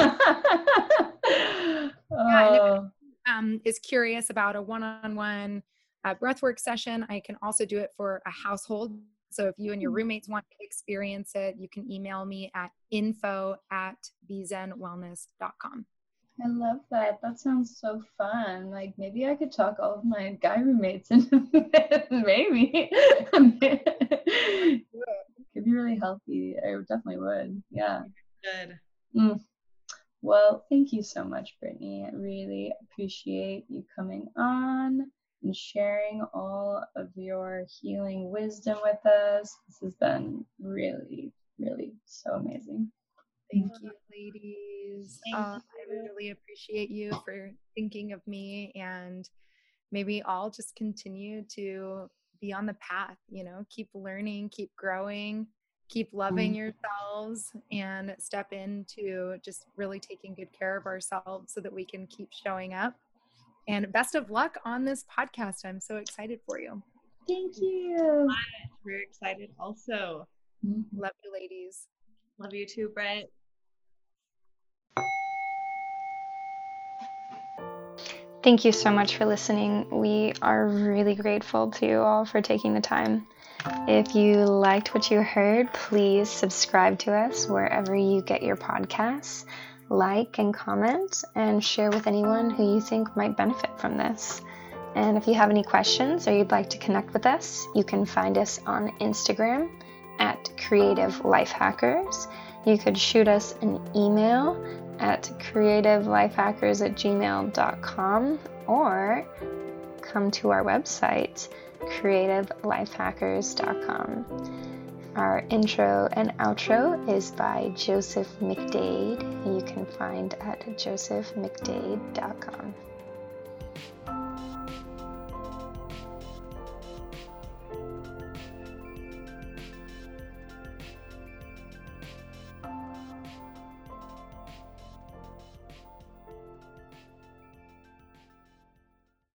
oh. Um, is curious about a one-on-one uh, breathwork session, I can also do it for a household. So if you and your hmm. roommates want to experience it, you can email me at info at bezenwellness.com. I love that. That sounds so fun. Like maybe I could talk all of my guy roommates into maybe. it could be really healthy. I definitely would. Yeah. Good. Mm. Well, thank you so much, Brittany. I really appreciate you coming on and sharing all of your healing wisdom with us. This has been really, really so amazing. Thank you, ladies. Thank uh, you. I really appreciate you for thinking of me and maybe I'll just continue to be on the path, you know, keep learning, keep growing, keep loving mm-hmm. yourselves and step into just really taking good care of ourselves so that we can keep showing up and best of luck on this podcast. I'm so excited for you. Thank you. We're excited also. Mm-hmm. Love you, ladies. Love you too, Brett. Thank you so much for listening. We are really grateful to you all for taking the time. If you liked what you heard, please subscribe to us wherever you get your podcasts like and comment and share with anyone who you think might benefit from this. And if you have any questions or you'd like to connect with us, you can find us on Instagram at Creative Life Hackers. You could shoot us an email at creativelifehackers at gmail.com or come to our website, creativelifehackers.com. Our intro and outro is by Joseph McDade, you can find at josephmcdade.com.